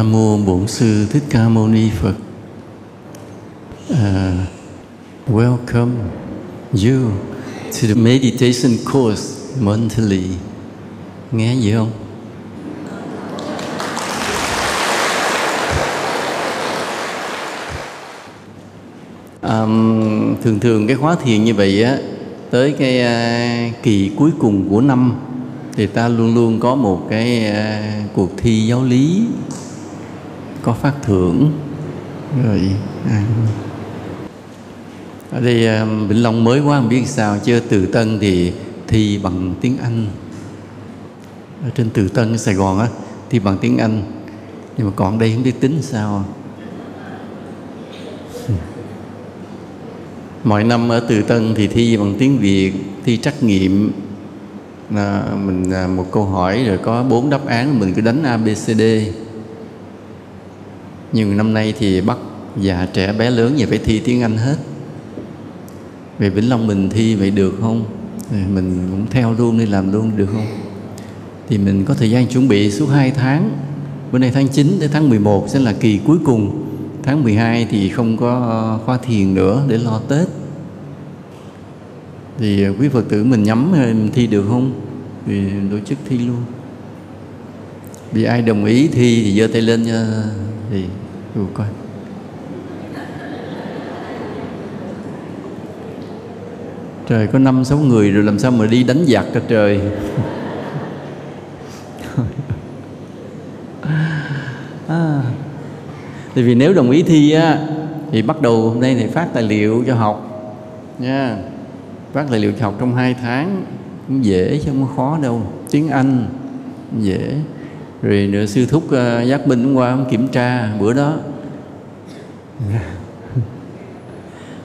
Nam mô Bổn sư Thích Ca Mâu Ni Phật. Uh, welcome you to the meditation course monthly. Nghe gì không? Um, thường thường cái khóa thiền như vậy á tới cái uh, kỳ cuối cùng của năm thì ta luôn luôn có một cái uh, cuộc thi giáo lý có phát thưởng. Rồi à. ở đây à, Vĩnh Long mới quá, không biết sao chưa từ Tân thì thi bằng tiếng Anh. Ở trên từ Tân Sài Gòn á, thi bằng tiếng Anh. Nhưng mà còn đây không biết tính sao. Mọi năm ở từ Tân thì thi bằng tiếng Việt, thi trắc nghiệm. Là mình à, một câu hỏi, rồi có bốn đáp án, mình cứ đánh ABCD nhưng năm nay thì bắt già trẻ bé lớn gì phải thi tiếng Anh hết. Về Vĩnh Long mình thi vậy được không? Mình cũng theo luôn đi làm luôn được không? Thì mình có thời gian chuẩn bị suốt 2 tháng. Bữa nay tháng 9 đến tháng 11 sẽ là kỳ cuối cùng. Tháng 12 thì không có ờ, khóa thiền nữa để lo Tết. Thì quý Phật tử mình nhắm mình thi được không? Thì tổ chức thi luôn. Vì ai đồng ý thi thì giơ tay lên nha thì dù coi. Trời có năm sáu người rồi làm sao mà đi đánh giặc cả trời. À. Tại vì nếu đồng ý thi á, thì bắt đầu hôm nay thì phát tài liệu cho học. Nha, phát tài liệu cho học trong hai tháng. Cũng dễ chứ không có khó đâu. Tiếng Anh dễ rồi nữa sư thúc ờ, uh, giác binh hôm qua kiểm tra bữa đó.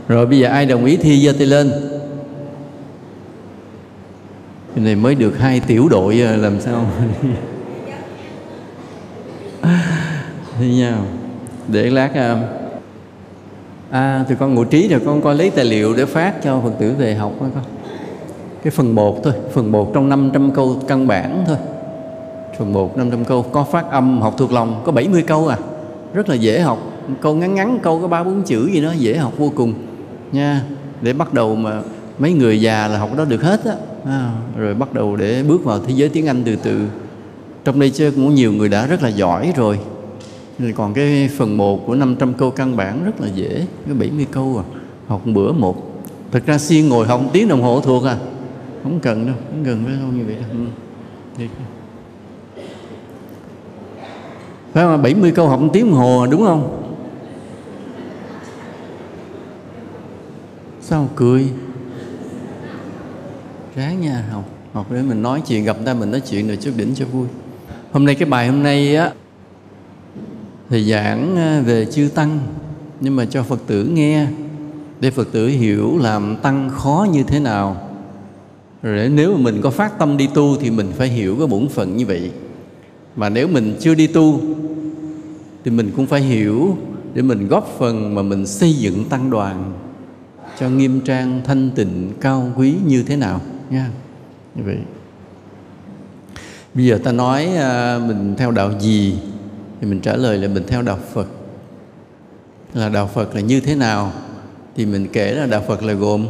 Rồi bây giờ ai đồng ý thi giơ tay lên? Cái này mới được hai tiểu đội ờ, làm sao thi nhau. Để lát uh, à thì con ngụ trí rồi con coi lấy tài liệu để phát cho phật tử về học đó con. Cái phần 1 thôi phần 1 trong 500 câu căn bản thôi phần 1 500 câu. Có phát âm học thuộc lòng có 70 câu à. Rất là dễ học. Câu ngắn ngắn câu có ba bốn chữ gì đó dễ học vô cùng. Nha để bắt đầu mà mấy người già là học đó được hết á. À, rồi bắt đầu để bước vào thế giới tiếng Anh từ từ. Trong đây chơi cũng nhiều người đã rất là giỏi rồi. Còn cái phần 1 của 500 câu căn bản rất là dễ cái 70 câu à. Học một bữa một. Thật ra siêng ngồi học tiếng đồng hồ thuộc à. Không cần đâu không cần phải không như vậy đâu. Ừ phải không? 70 câu học tiếng hồ đúng không? Sao cười? Ráng nha, học học để mình nói chuyện, gặp ta mình nói chuyện rồi chút đỉnh cho vui. Hôm nay cái bài hôm nay á, thì giảng ờ, về chư tăng. Nhưng mà cho phật tử nghe, để phật tử hiểu làm tăng khó như thế nào. Rồi nếu mà mình có phát tâm đi tu thì mình phải hiểu cái bổn phận như vậy mà nếu mình chưa đi tu, thì mình cũng phải hiểu để mình góp phần mà mình xây dựng tăng đoàn cho nghiêm trang, thanh tịnh, cao quý như thế nào, nha. Như vậy. Bây giờ ta nói à, mình theo đạo gì, thì mình trả lời là mình theo đạo Phật. Là đạo Phật là như thế nào, thì mình kể là đạo Phật là gồm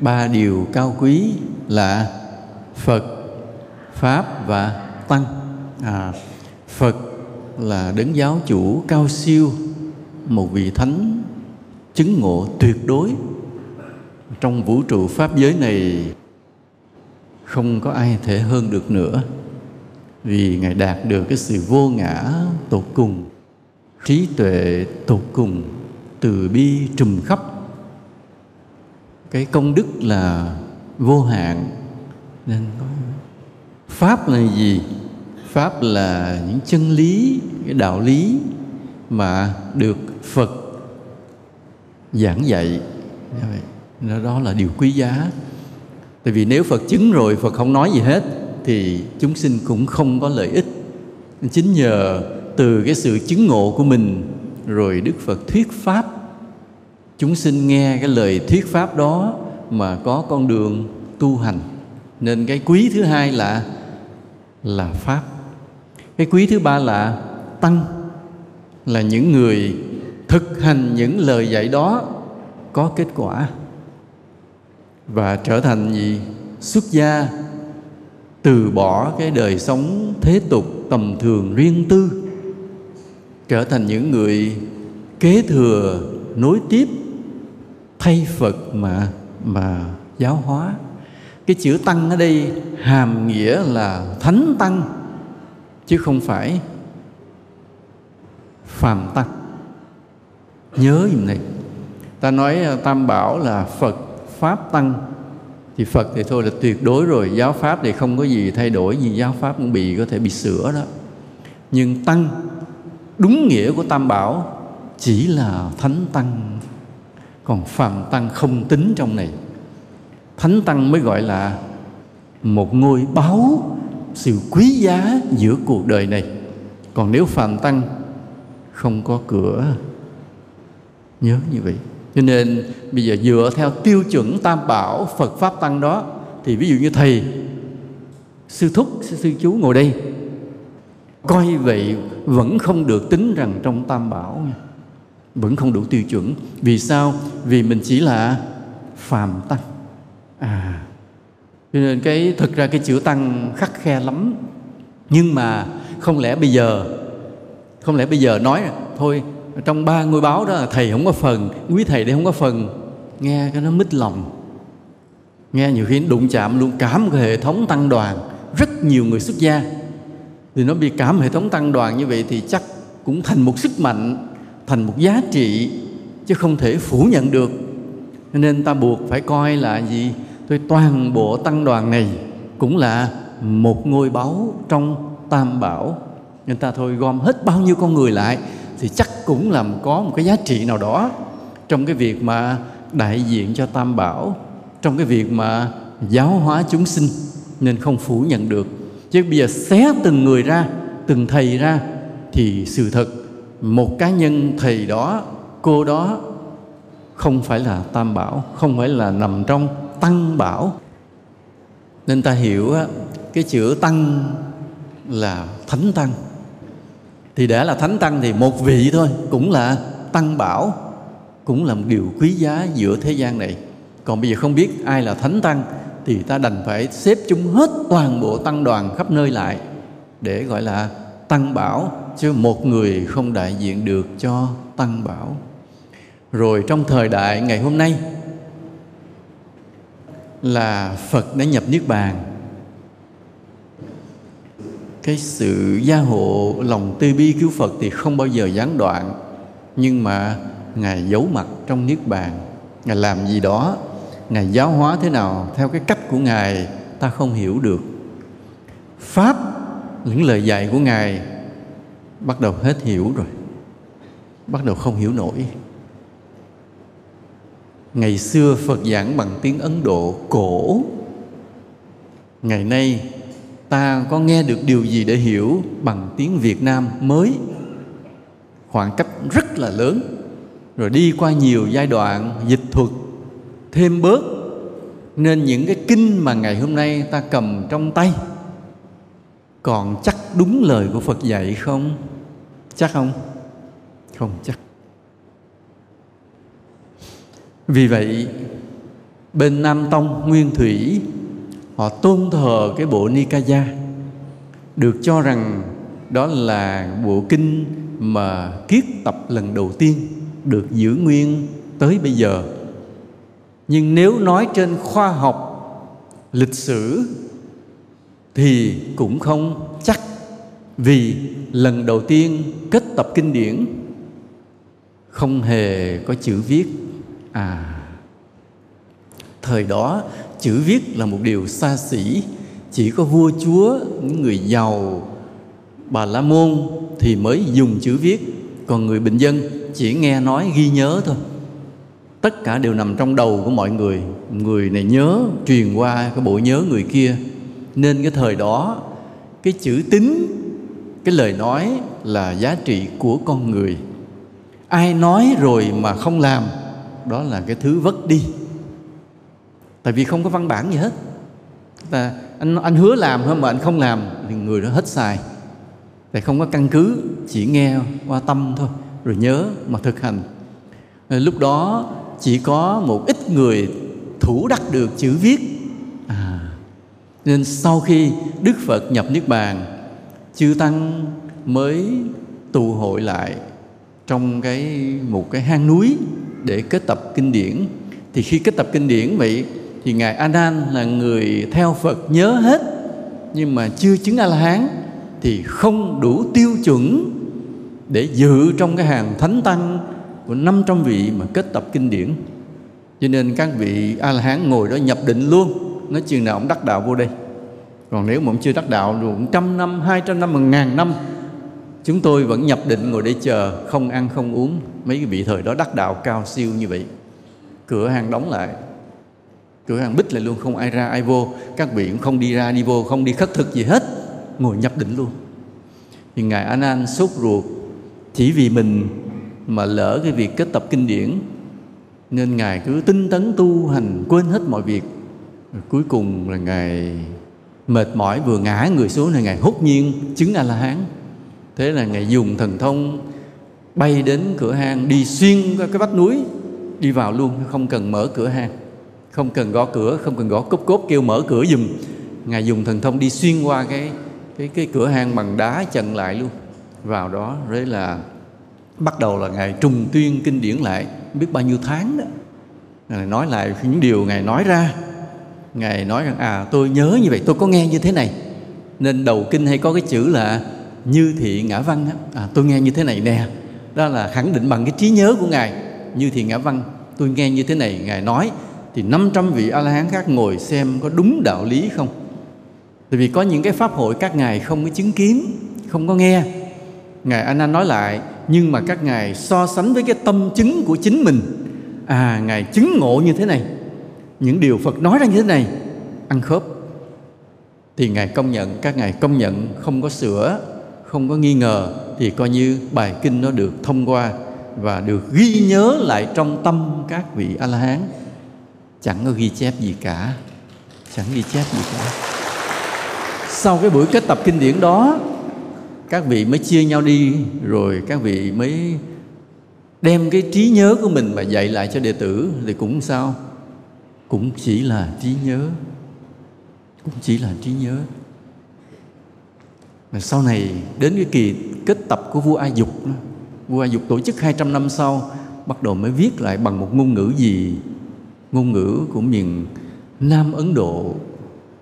ba điều cao quý là Phật, Pháp và Tăng à, Phật là đấng giáo chủ cao siêu một vị thánh chứng ngộ tuyệt đối. Trong vũ trụ pháp giới này không có ai thể hơn được nữa vì ngài đạt được cái sự vô ngã tột cùng trí tuệ tột cùng từ bi trùm khắp. Cái công đức là vô hạn. Nên pháp là gì? Pháp là những chân lý cái đạo lý mà được phật giảng dạy. Đó, đó là điều quý giá. Tại vì nếu phật chứng rồi phật không nói gì hết thì chúng sinh cũng không có lợi ích. Chính nhờ từ cái sự chứng ngộ của mình rồi đức phật thuyết pháp chúng sinh nghe cái lời thuyết pháp đó mà có con đường tu hành. Nên cái quý thứ hai là là pháp cái quý thứ ba là tăng, là những người thực hành những lời dạy đó có kết quả và trở thành gì? Xuất gia, từ bỏ cái đời sống thế tục tầm thường riêng tư, trở thành những người kế thừa, nối tiếp thay Phật mà mà giáo hóa. Cái chữ tăng ở đây hàm nghĩa là thánh tăng chứ không phải phàm tăng. Nhớ dùm này. Ta nói à, tam bảo là phật, pháp tăng. Thì phật thì thôi là tuyệt đối rồi. Giáo pháp thì không có gì thay đổi gì giáo pháp cũng bị, có thể bị sửa đó. Nhưng tăng, đúng nghĩa của tam bảo chỉ là thánh tăng. Còn phàm tăng không tính trong này. Thánh tăng mới gọi là một ngôi báu sự quý giá giữa cuộc đời này. Còn nếu phàm tăng không có cửa. Nhớ như vậy. Cho nên bây giờ dựa theo tiêu chuẩn tam bảo phật pháp tăng đó thì ví dụ như thầy sư thúc sư, chú ngồi đây coi vậy vẫn không được tính rằng trong tam bảo vẫn không đủ tiêu chuẩn. Vì sao? Vì mình chỉ là phàm tăng. À cho nên cái, thực ra cái chữ tăng khắc khe lắm. Nhưng mà không lẽ bây giờ, không lẽ bây giờ nói thôi, trong ba ngôi báo đó là thầy không có phần, quý thầy đây không có phần. Nghe cái nó mít lòng. Nghe nhiều khi đụng chạm luôn, cảm cái hệ thống tăng đoàn. Rất nhiều người xuất gia. Thì nó bị cảm hệ thống tăng đoàn như vậy thì chắc cũng thành một sức mạnh, thành một giá trị, chứ không thể phủ nhận được. Nên ta buộc phải coi là gì? Tôi toàn bộ tăng đoàn này cũng là một ngôi báu trong tam bảo. Người ta thôi gom hết bao nhiêu con người lại thì chắc cũng làm có một cái giá trị nào đó trong cái việc mà đại diện cho tam bảo, trong cái việc mà giáo hóa chúng sinh. Nên không phủ nhận được. Chứ bây giờ xé từng người ra, từng thầy ra thì sự thật, một cá nhân thầy đó, cô đó không phải là tam bảo, không phải là nằm trong tăng bảo. Nên ta hiểu cái chữ tăng là thánh tăng. Thì đã là thánh tăng thì một vị thôi, cũng là tăng bảo, cũng là một điều quý giá giữa thế gian này. Còn bây giờ không biết ai là thánh tăng, thì ta đành phải xếp chúng hết toàn bộ tăng đoàn khắp nơi lại để gọi là tăng bảo, chứ một người không đại diện được cho tăng bảo. Rồi trong thời đại ngày hôm nay là phật đã nhập niết bàn. Cái sự gia hộ, lòng từ bi cứu phật thì không bao giờ gián đoạn, nhưng mà ngài giấu mặt trong niết bàn. Ngài làm gì đó, ngài giáo hóa thế nào, theo cái cách của ngài, ta không hiểu được. Pháp những lời dạy của ngài, bắt đầu hết hiểu rồi, bắt đầu không hiểu nổi ngày xưa phật giảng bằng tiếng ấn độ, cổ. Ngày nay, ta có nghe được điều gì để hiểu bằng tiếng việt nam mới? Khoảng cách rất là lớn. Rồi đi qua nhiều giai đoạn dịch thuật thêm bớt. Nên những cái kinh mà ngày hôm nay ta cầm trong tay, còn chắc đúng lời của phật dạy không? Chắc không? Không chắc vì vậy, bên nam tông nguyên thủy, họ tôn thờ cái bộ nikaya, được cho rằng đó là bộ kinh mà kiết tập lần đầu tiên được giữ nguyên tới bây giờ. Nhưng nếu nói trên khoa học, lịch sử, thì cũng không chắc, vì lần đầu tiên kết tập kinh điển không hề có chữ viết à. Thời đó, chữ viết là một điều xa xỉ. Chỉ có vua chúa, những người giàu, bà la môn thì mới dùng chữ viết. Còn người bình dân chỉ nghe nói, ghi nhớ thôi. Tất cả đều nằm trong đầu của mọi người. Người này nhớ, truyền qua cái bộ nhớ người kia. Nên cái thời đó, cái chữ tín, cái lời nói là giá trị của con người. Ai nói rồi mà không làm đó là cái thứ vất đi. Tại vì không có văn bản gì hết. Ta anh anh hứa làm thôi mà anh không làm thì người đó hết xài. Tại không có căn cứ chỉ nghe qua tâm thôi rồi nhớ mà thực hành. Ờ, lúc đó chỉ có một ít người thủ đắc được chữ viết. À, nên sau khi đức phật nhập niết bàn chư tăng mới tụ hội lại trong cái một cái hang núi để kết tập kinh điển. Thì khi kết tập kinh điển, vậy thì ngài a nan là người theo phật nhớ hết, nhưng mà chưa chứng a la hán thì không đủ tiêu chuẩn để dự trong cái hàng thánh tăng của 500 vị mà kết tập kinh điển. Cho nên các vị a la hán ngồi đó nhập định luôn. Nói chừng nào ông đắc đạo vô đây. Còn nếu mà ông chưa đắc đạo, được trăm năm, hai trăm năm, một ngàn năm chúng tôi vẫn nhập định ngồi để chờ, không ăn, không uống. Mấy cái vị thời đó đắc đạo cao siêu như vậy. Cửa hàng đóng lại. Cửa hàng bích lại luôn, không ai ra, ai vô. Các vị cũng không đi ra, đi vô, không đi khất thực gì hết. Ngồi nhập định luôn. Thì ngài a nan sốt ruột. Chỉ vì mình mà lỡ cái việc kết tập kinh điển, nên ngài cứ tinh tấn tu hành, quên hết mọi việc. Rồi cuối cùng là ngài mệt mỏi, vừa ngã người xuống này ngài hốt nhiên chứng a la hán thế là ngài dùng thần thông bay đến cửa hang, đi xuyên qua cái vách núi, đi vào luôn. Không cần mở cửa hang, không cần gõ cửa, không cần gõ cốp cốp, kêu mở cửa dùm ngài dùng thần thông đi xuyên qua cái cái cái cửa hang bằng đá chặn lại luôn. Vào đó đấy là bắt đầu là ngài trùng tuyên kinh điển lại. Biết bao nhiêu tháng đó, ngài nói lại những điều ngài nói ra. Ngài nói rằng à tôi nhớ như vậy, tôi có nghe như thế này. Nên đầu kinh hay có cái chữ là như thị ngã văn á. À, tôi nghe như thế này nè. Đó là khẳng định bằng cái trí nhớ của ngài. Như thị ngã văn tôi nghe như thế này ngài nói thì 500 vị a la hán khác ngồi xem có đúng đạo lý không? Tại vì có những cái pháp hội các ngài không có chứng kiến không có nghe. Ngài a nan nói lại nhưng mà các ngài so sánh với cái tâm chứng của chính mình. À ngài chứng ngộ như thế này. Những điều phật nói ra như thế này. Ăn khớp. Thì ngài công nhận các ngài công nhận không có sửa không có nghi ngờ thì coi như bài kinh nó được thông qua và được ghi nhớ lại trong tâm các vị a la hán chẳng có ghi chép gì cả. Chẳng ghi chép gì cả. Sau cái buổi kết tập kinh điển đó, các vị mới chia nhau đi, rồi các vị mới đem cái trí nhớ của mình mà dạy lại cho đệ tử thì cũng sao? Cũng chỉ là trí nhớ. Cũng chỉ là trí nhớ và sau này đến cái kỳ kết tập của vua A Dục vua A Dục tổ chức 200 năm sau bắt đầu mới viết lại bằng một ngôn ngữ gì? Ngôn ngữ của miền Nam Ấn Độ.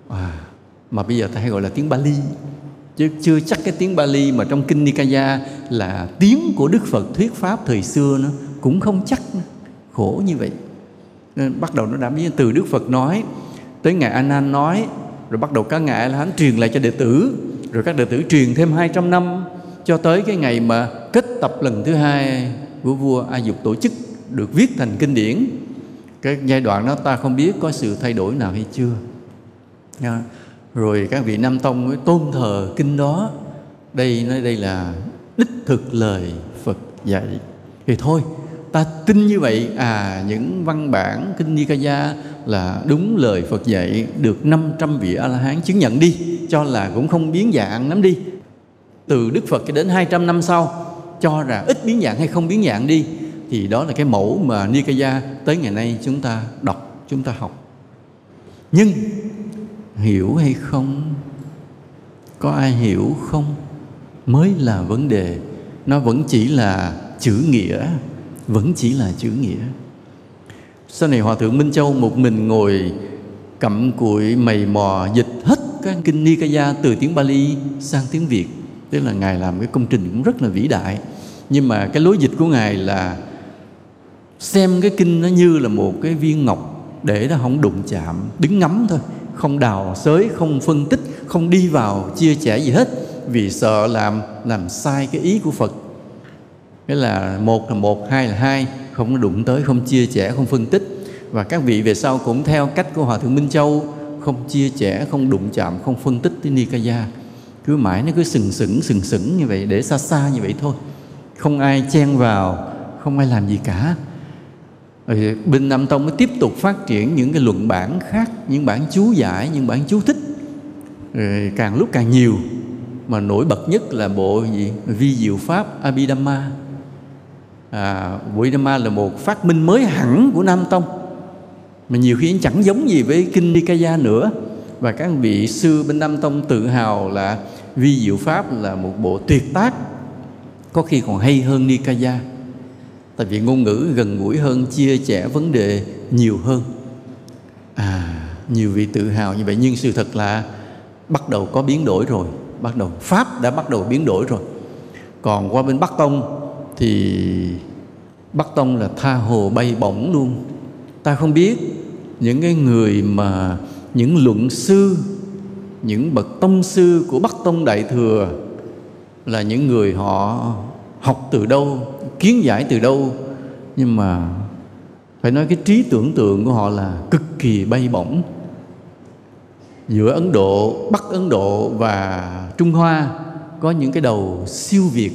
À, mà bây giờ ta hay gọi là tiếng Bali. Chứ chưa chắc cái tiếng Bali mà trong kinh Nikaya là tiếng của Đức Phật thuyết pháp thời xưa nó cũng không chắc nữa. khổ như vậy. Nên bắt đầu nó đã biết từ Đức Phật nói tới ngài Anan nói rồi bắt đầu các ngài là hắn truyền lại cho đệ tử rồi các đệ tử truyền thêm 200 năm cho tới cái ngày mà kết tập lần thứ hai của vua A Dục tổ chức được viết thành kinh điển. Cái giai đoạn đó ta không biết có sự thay đổi nào hay chưa. Nha. rồi các vị nam tông mới tôn thờ kinh đó. Đây, nói đây là đích thực lời Phật dạy. Thì thôi ta tin như vậy. À những văn bản kinh Nikaya là đúng lời Phật dạy được 500 vị A La Hán chứng nhận đi, cho là cũng không biến dạng lắm đi. Từ Đức Phật cho đến 200 năm sau, cho là ít biến dạng hay không biến dạng đi, thì đó là cái mẫu mà Nikaya tới ngày nay chúng ta đọc, chúng ta học. Nhưng hiểu hay không? Có ai hiểu không? Mới là vấn đề. Nó vẫn chỉ là chữ nghĩa vẫn chỉ là chữ nghĩa. Sau này hòa thượng minh châu một mình ngồi cặm cụi mầy mò dịch hết các kinh nikaya từ tiếng bali sang tiếng việt. Tức là ngài làm cái công trình cũng rất là vĩ đại. Nhưng mà cái lối dịch của ngài là xem cái kinh nó như là một cái viên ngọc để nó không đụng chạm, đứng ngắm thôi. Không đào xới không phân tích, không đi vào, chia sẻ gì hết. Vì sợ làm làm sai cái ý của phật nghĩa là một là một, hai là hai, không có đụng tới, không chia sẻ, không phân tích. Và các vị về sau cũng theo cách của hòa thượng minh châu, không chia sẻ, không đụng chạm, không phân tích tới nikaya. Cứ mãi nó cứ sừng sững sừng sững như vậy, để xa xa như vậy thôi. Không ai chen vào, không ai làm gì cả. Rồi bên Nam Tông mới tiếp tục phát triển những cái luận bản khác, những bản chú giải, những bản chú thích. Rồi càng lúc càng nhiều, mà nổi bật nhất là bộ gì? Vi diệu pháp Abhidhamma à, bộ Ma là một phát minh mới hẳn của Nam Tông. Mà nhiều khi chẳng giống gì với kinh Nikaya nữa. Và các vị sư bên Nam Tông tự hào là vi diệu pháp là một bộ tuyệt tác có khi còn hay hơn Nikaya tại vì ngôn ngữ gần gũi hơn chia sẻ vấn đề nhiều hơn. À nhiều vị tự hào như vậy nhưng sự thật là bắt đầu có biến đổi rồi. Bắt đầu pháp đã bắt đầu biến đổi rồi. Còn qua bên bắc tông thì bắc tông là tha hồ bay bổng luôn. Ta không biết những cái người mà những luận sư những bậc tông sư của bắc tông đại thừa là những người họ học từ đâu kiến giải từ đâu. Nhưng mà phải nói cái trí tưởng tượng của họ là cực kỳ bay bổng. Giữa Ấn Độ, Bắc Ấn Độ và Trung Hoa có những cái đầu siêu việt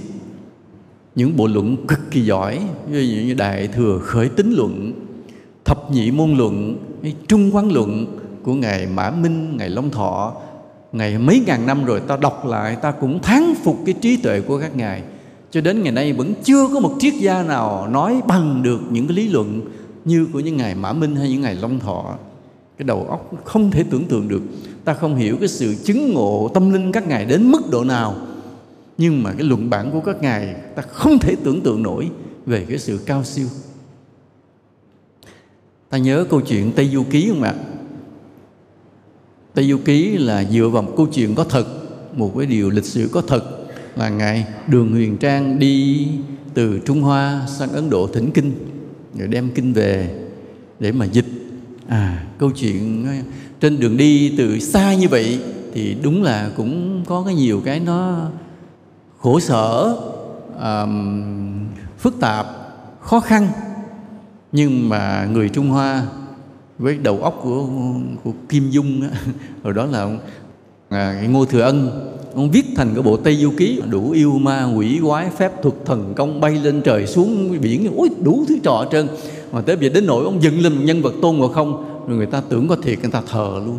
những bộ luận cực kỳ giỏi, như đại thừa khởi tính luận, thập nhị môn luận trung quán luận của ngài mã minh, ngài long thọ ngày mấy ngàn năm rồi ta đọc lại, ta cũng thán phục cái trí tuệ của các ngài. Cho đến ngày nay vẫn chưa có một triết gia nào nói bằng được những cái lý luận như của những ngài mã minh hay những ngài long thọ. Cái đầu óc không thể tưởng tượng được. Ta không hiểu cái sự chứng ngộ tâm linh các ngài đến mức độ nào nhưng mà cái luận bản của các ngài, ta không thể tưởng tượng nổi về cái sự cao siêu. Ta nhớ câu chuyện tây du ký không ạ? Tây du ký là dựa vào một câu chuyện có thật, một cái điều lịch sử có thật là ngài đường huyền trang đi từ trung hoa sang ấn độ thỉnh kinh, rồi đem kinh về để mà dịch. À câu chuyện ờ, trên đường đi từ xa như vậy thì đúng là cũng có cái nhiều cái nó khổ sở um, phức tạp khó khăn. Nhưng mà người trung hoa với đầu óc của của kim dung á, rồi đó là à, ngô thừa ân ông viết thành cái bộ tây du ký đủ yêu ma quỷ quái phép thuật thần công bay lên trời xuống biển. Ôi đủ thứ trò hết trơn. Mà tới giờ đến nỗi ông dựng lên một nhân vật tôn ngộ không rồi người ta tưởng có thiệt người ta thờ luôn.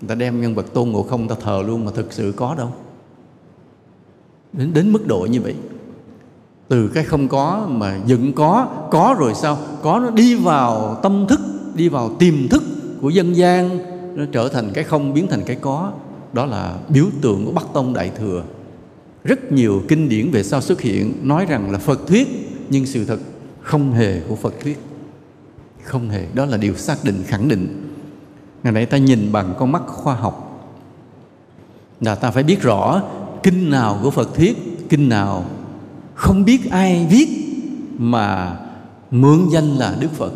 Người ta đem nhân vật tôn ngộ không người ta thờ luôn mà thực sự có đâu đến đến mức độ như vậy. Từ cái không có mà dựng có có rồi sao? Có nó đi vào tâm thức, đi vào tiềm thức của dân gian, nó trở thành cái không biến thành cái có. Đó là biểu tượng của bắc tông đại thừa. Rất nhiều kinh điển về sau xuất hiện nói rằng là phật thuyết, nhưng sự thật không hề của phật thuyết. Không hề. Đó là điều xác định, khẳng định. Ngày nay ta nhìn bằng con mắt khoa học. Là ta phải biết rõ kinh nào của phật thuyết, kinh nào không biết ai viết mà mượn danh là đức phật.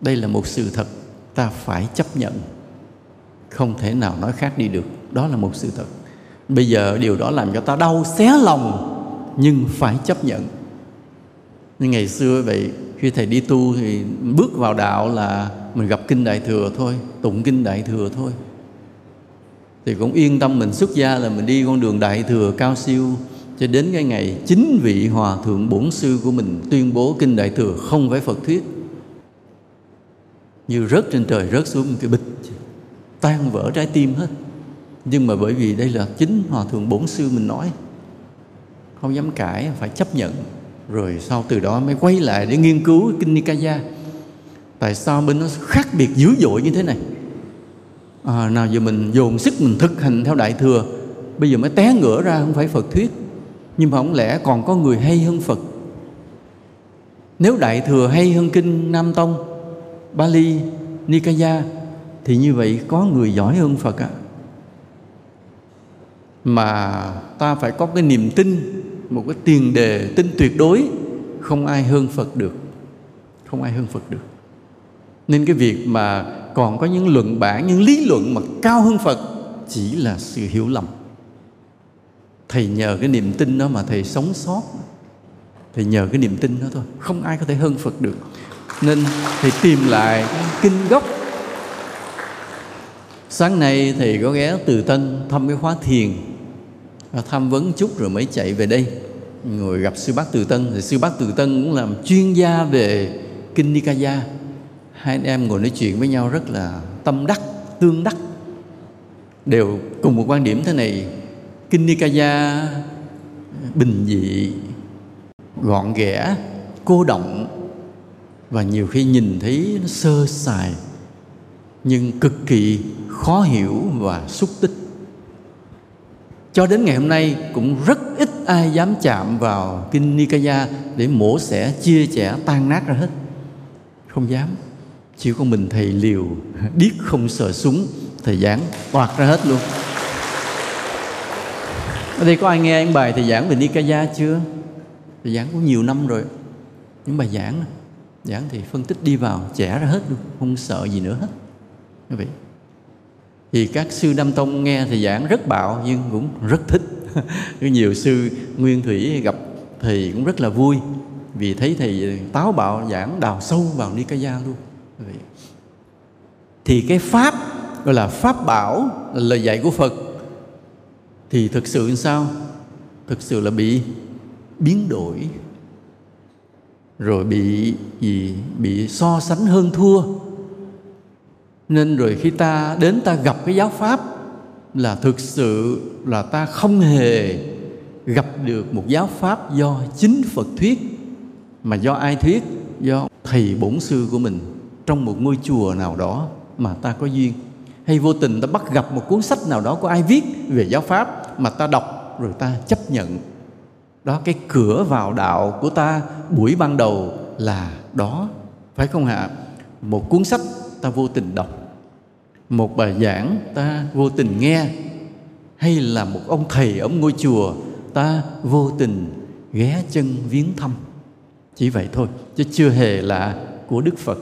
Đây là một sự thật ta phải chấp nhận. Không thể nào nói khác đi được. Đó là một sự thật. Bây giờ điều đó làm cho ta đau xé lòng, nhưng phải chấp nhận. Như ngày xưa vậy, khi thầy đi tu thì bước vào đạo là mình gặp kinh đại thừa thôi, tụng kinh đại thừa thôi thì cũng yên tâm mình xuất gia là mình đi con đường đại thừa cao siêu, cho đến cái ngày chính vị hòa thượng bổn sư của mình tuyên bố kinh đại thừa không phải phật thuyết. Như rớt trên trời, rớt xuống một cái bịch, tan vỡ trái tim hết. Nhưng mà bởi vì đây là chính hòa thượng bổn sư mình nói, không dám cãi, phải chấp nhận. Rồi sau từ đó mới quay lại để nghiên cứu kinh Nikaya tại sao bên nó khác biệt dữ dội như thế này? À, nào giờ mình dồn sức mình thực hành theo đại thừa bây giờ mới té ngửa ra không phải Phật thuyết. Nhưng mà không lẽ còn có người hay hơn Phật? Nếu đại thừa hay hơn kinh Nam Tông Bali Nikaya thì như vậy có người giỏi hơn Phật ạ. À. mà ta phải có cái niềm tin một cái tiền đề tin tuyệt đối không ai hơn Phật được. Không ai hơn Phật được. Nên cái việc mà còn có những luận bản những lý luận mà cao hơn Phật chỉ là sự hiểu lầm. Thầy nhờ cái niềm tin đó mà thầy sống sót. Thầy nhờ cái niềm tin đó thôi, không ai có thể hơn Phật được. Nên thầy tìm lại kinh gốc. Sáng nay thầy có ghé từ tân thăm cái khóa thiền. Tham vấn chút rồi mới chạy về đây. Ngồi gặp sư bác từ tân. Thì sư bác từ tân cũng làm chuyên gia về kinh nikaya hai anh em ngồi nói chuyện với nhau rất là tâm đắc, tương đắc. Đều cùng một quan điểm thế này. Kinh nikaya, bình dị, gọn ghẽ, cô động. Và nhiều khi nhìn thấy nó sơ sài, nhưng cực kỳ khó hiểu và xúc tích. Cho đến ngày hôm nay, cũng rất ít ai dám chạm vào kinh Nikaya để mổ xẻ, chia chẻ tan nát ra hết. Không dám chỉ có mình thầy liều, điếc không sợ súng, thầy giảng toạt ra hết luôn. Ở đây có ai nghe anh bài thầy giảng về Nikaya chưa? Thầy giảng cũng nhiều năm rồi. Những bài giảng giảng thì phân tích đi vào trẻ ra hết luôn, không sợ gì nữa hết. Quý vị thì các sư Nam Tông nghe thì giảng rất bạo, nhưng cũng rất thích. Nhiều sư Nguyên Thủy gặp thầy cũng rất là vui, vì thấy thầy táo bạo, giảng đào sâu vào Nikaya luôn thì cái pháp, gọi là pháp bảo, là lời dạy của Phật, thì thực sự sao? Thực sự là bị biến đổi. Rồi bị gì? Bị so sánh hơn thua. Nên rồi khi ta, đến ta gặp cái giáo pháp, là thực sự là ta không hề gặp được một giáo pháp do chính Phật thuyết, mà do ai thuyết? Do thầy bổn sư của mình trong một ngôi chùa nào đó mà ta có duyên. Hay vô tình ta bắt gặp một cuốn sách nào đó có ai viết về giáo pháp mà ta đọc rồi ta chấp nhận. Đó, cái cửa vào đạo của ta buổi ban đầu là đó, phải không hả một cuốn sách ta vô tình đọc, một bài giảng ta vô tình nghe, hay là một ông thầy ở ngôi chùa ta vô tình ghé chân viếng thăm. Chỉ vậy thôi, chứ chưa hề là của đức phật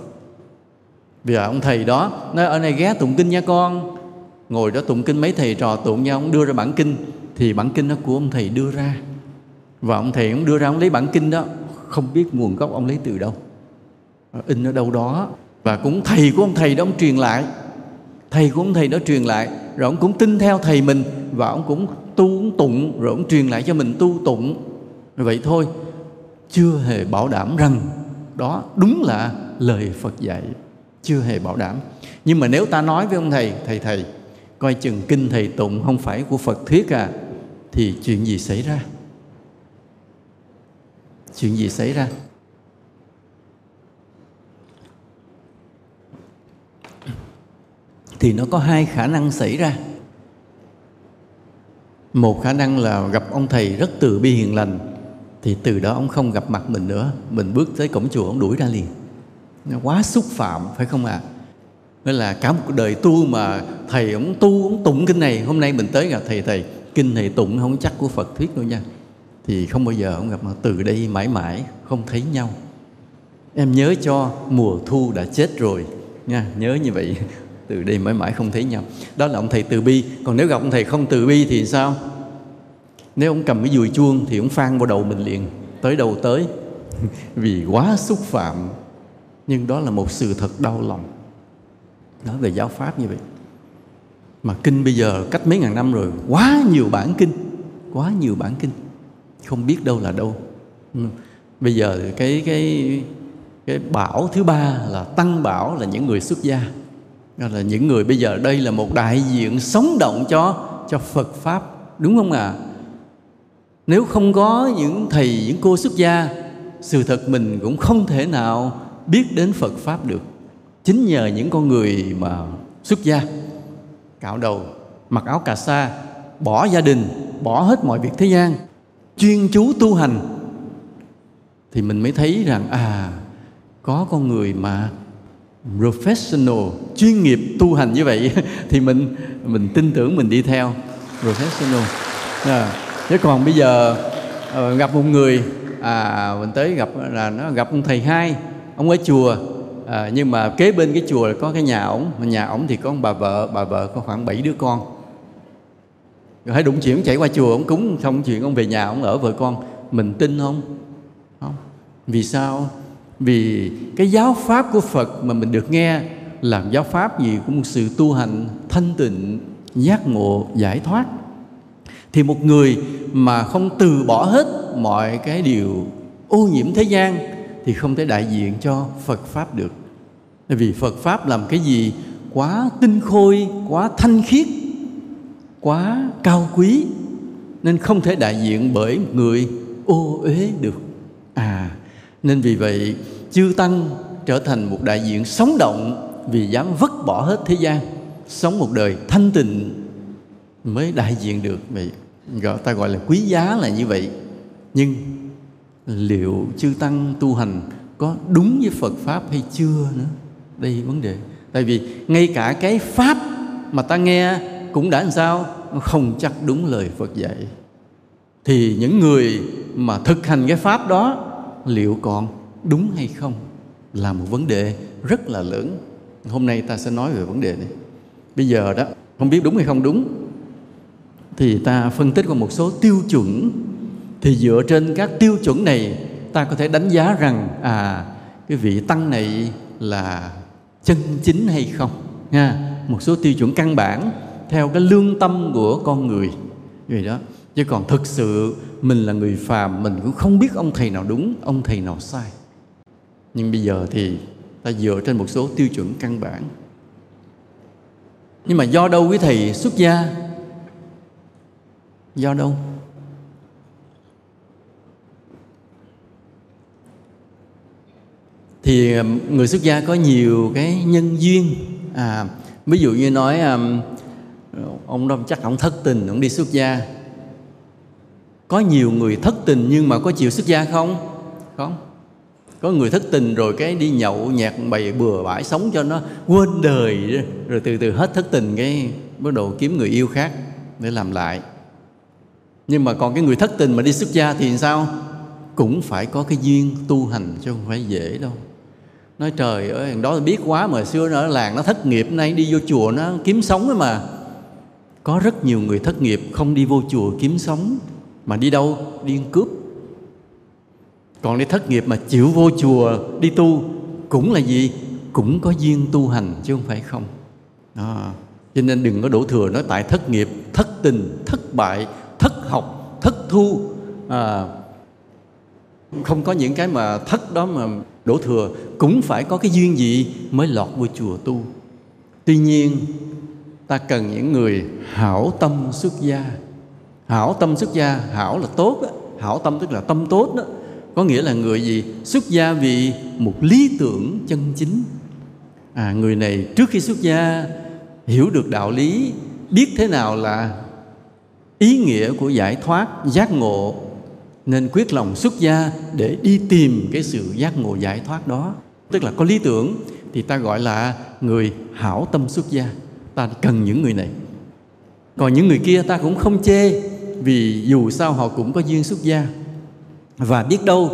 vì ông thầy đó, nói, ở này ghé tụng kinh nha con. Ngồi đó tụng kinh, mấy thầy trò tụng nhau, ông đưa ra bản kinh, thì bản kinh đó của ông thầy đưa ra. Và ông thầy ông đưa ra, ông lấy bản kinh đó, không biết nguồn gốc ông lấy từ đâu in ở đâu đó. Và cũng thầy của ông thầy đó ông truyền lại, thầy của ông thầy đó truyền lại, rồi ông cũng tin theo thầy mình, và ông cũng tu, ông tụng, rồi ông truyền lại cho mình tu tụng. Vậy thôi, chưa hề bảo đảm rằng đó đúng là lời Phật dạy chưa hề bảo đảm. Nhưng mà nếu ta nói với ông thầy thầy thầy, coi chừng kinh thầy tụng không phải của Phật thuyết à thì chuyện gì xảy ra? Chuyện gì xảy ra? Thì nó có hai khả năng xảy ra. Một khả năng là gặp ông thầy rất từ bi hiền lành, thì từ đó ông không gặp mặt mình nữa, mình bước tới cổng chùa ông đuổi ra liền quá xúc phạm, phải không ạ? À? nên là cả một đời tu mà thầy ông tu ông tụng kinh này, hôm nay mình tới gặp thầy thầy, kinh này tụng không chắc của phật thuyết đâu nha. Thì không bao giờ ông gặp mà từ đây mãi mãi không thấy nhau. Em nhớ cho, mùa thu đã chết rồi nha, nhớ như vậy. Từ đây mãi mãi không thấy nhau. Đó là ông thầy từ bi. Còn nếu gặp ông thầy không từ bi thì sao? Nếu ông cầm cái dùi chuông thì ông phan vào đầu mình liền, tới đầu tới? Vì quá xúc phạm nhưng đó là một sự thật đau lòng. Nói về giáo pháp như vậy. Mà kinh bây giờ cách mấy ngàn năm rồi, quá nhiều bản kinh, quá nhiều bản kinh. Không biết đâu là đâu. Ừ. bây giờ cái cái cái bảo thứ ba là tăng bảo là những người xuất gia. Là những người bây giờ đây là một đại diện sống động cho cho Phật pháp, đúng không ạ? À? nếu không có những thầy, những cô xuất gia, sự thật mình cũng không thể nào biết đến Phật pháp được. Chính nhờ những con người mà xuất gia cạo đầu mặc áo cà sa bỏ gia đình bỏ hết mọi việc thế gian chuyên chú tu hành thì mình mới thấy rằng à có con người mà professional chuyên nghiệp tu hành như vậy thì mình mình tin tưởng mình đi theo. Professional. À, chứ còn bây giờ ờ, gặp một người à mình tới gặp là nó gặp ông thầy hai ông ở chùa à, nhưng mà kế bên cái chùa là có cái nhà ổng mà nhà ổng thì có bà vợ bà vợ có khoảng 7 đứa con. Rồi hãy đụng chuyện chạy qua chùa ông cúng xong chuyện ông về nhà ông ở vợ con. Mình tin không? Không. Vì sao? Vì cái giáo pháp của phật mà mình được nghe là giáo pháp gì cũng sự tu hành thanh tịnh giác ngộ giải thoát. Thì một người mà không từ bỏ hết mọi cái điều ô nhiễm thế gian thì không thể đại diện cho phật pháp được. Vì phật pháp làm cái gì? Quá tinh khôi, quá thanh khiết, quá cao quý, nên không thể đại diện bởi người ô uế được. À nên vì vậy, chư tăng trở thành một đại diện sống động vì dám vứt bỏ hết thế gian, sống một đời thanh tịnh mới đại diện được. Vậy gọi ta gọi là quý giá là như vậy. Nhưng liệu chư tăng tu hành có đúng với Phật pháp hay chưa nữa? Đây vấn đề. Tại vì ngay cả cái pháp mà ta nghe cũng đã làm sao? Không chắc đúng lời Phật dạy. Thì những người mà thực hành cái pháp đó, liệu còn đúng hay không? Là một vấn đề rất là lớn. Hôm nay ta sẽ nói về vấn đề này. Bây giờ đó, không biết đúng hay không đúng, thì ta phân tích qua một số tiêu chuẩn thì dựa trên các tiêu chuẩn này, ta có thể đánh giá rằng à cái vị tăng này là chân chính hay không nha một số tiêu chuẩn căn bản theo cái lương tâm của con người. Vậy đó. Chứ còn thực sự mình là người phàm, mình cũng không biết ông thầy nào đúng, ông thầy nào sai. Nhưng bây giờ thì ta dựa trên một số tiêu chuẩn căn bản. Nhưng mà do đâu quý thầy xuất gia? Do đâu? Thì um, người xuất gia có nhiều cái nhân duyên. À ví dụ như nói um, ông đó chắc ông thất tình ông đi xuất gia. Có nhiều người thất tình nhưng mà có chịu xuất gia không? Không. Có người thất tình rồi cái đi nhậu nhạc bày bừa bãi sống cho nó quên đời rồi từ từ hết thất tình cái bắt đầu kiếm người yêu khác để làm lại. Nhưng mà còn cái người thất tình mà đi xuất gia thì sao? Cũng phải có cái duyên tu hành chứ không phải dễ đâu nói trời ơi thằng đó biết quá mà xưa ở làng nó thất nghiệp nay đi vô chùa nó kiếm sống ấy mà. Có rất nhiều người thất nghiệp không đi vô chùa kiếm sống mà đi đâu? Đi cướp. Còn đi thất nghiệp mà chịu vô chùa đi tu cũng là gì? Cũng có duyên tu hành chứ không phải không. À, cho nên đừng có đổ thừa nói tại thất nghiệp thất tình thất bại thất học thất thu. À, không có những cái mà thất đó mà đổ thừa, cũng phải có cái duyên gì mới lọt vô chùa tu. Tuy nhiên, ta cần những người hảo tâm xuất gia. Hảo tâm xuất gia, hảo là tốt đó. hảo tâm tức là tâm tốt đó. Có nghĩa là người gì? Xuất gia vì một lý tưởng chân chính. À người này trước khi xuất gia, hiểu được đạo lý, biết thế nào là ý nghĩa của giải thoát giác ngộ nên quyết lòng xuất gia để đi tìm cái sự giác ngộ giải thoát đó. Tức là có lý tưởng thì ta gọi là người hảo tâm xuất gia. Ta cần những người này. Còn những người kia ta cũng không chê, vì dù sao họ cũng có duyên xuất gia. Và biết đâu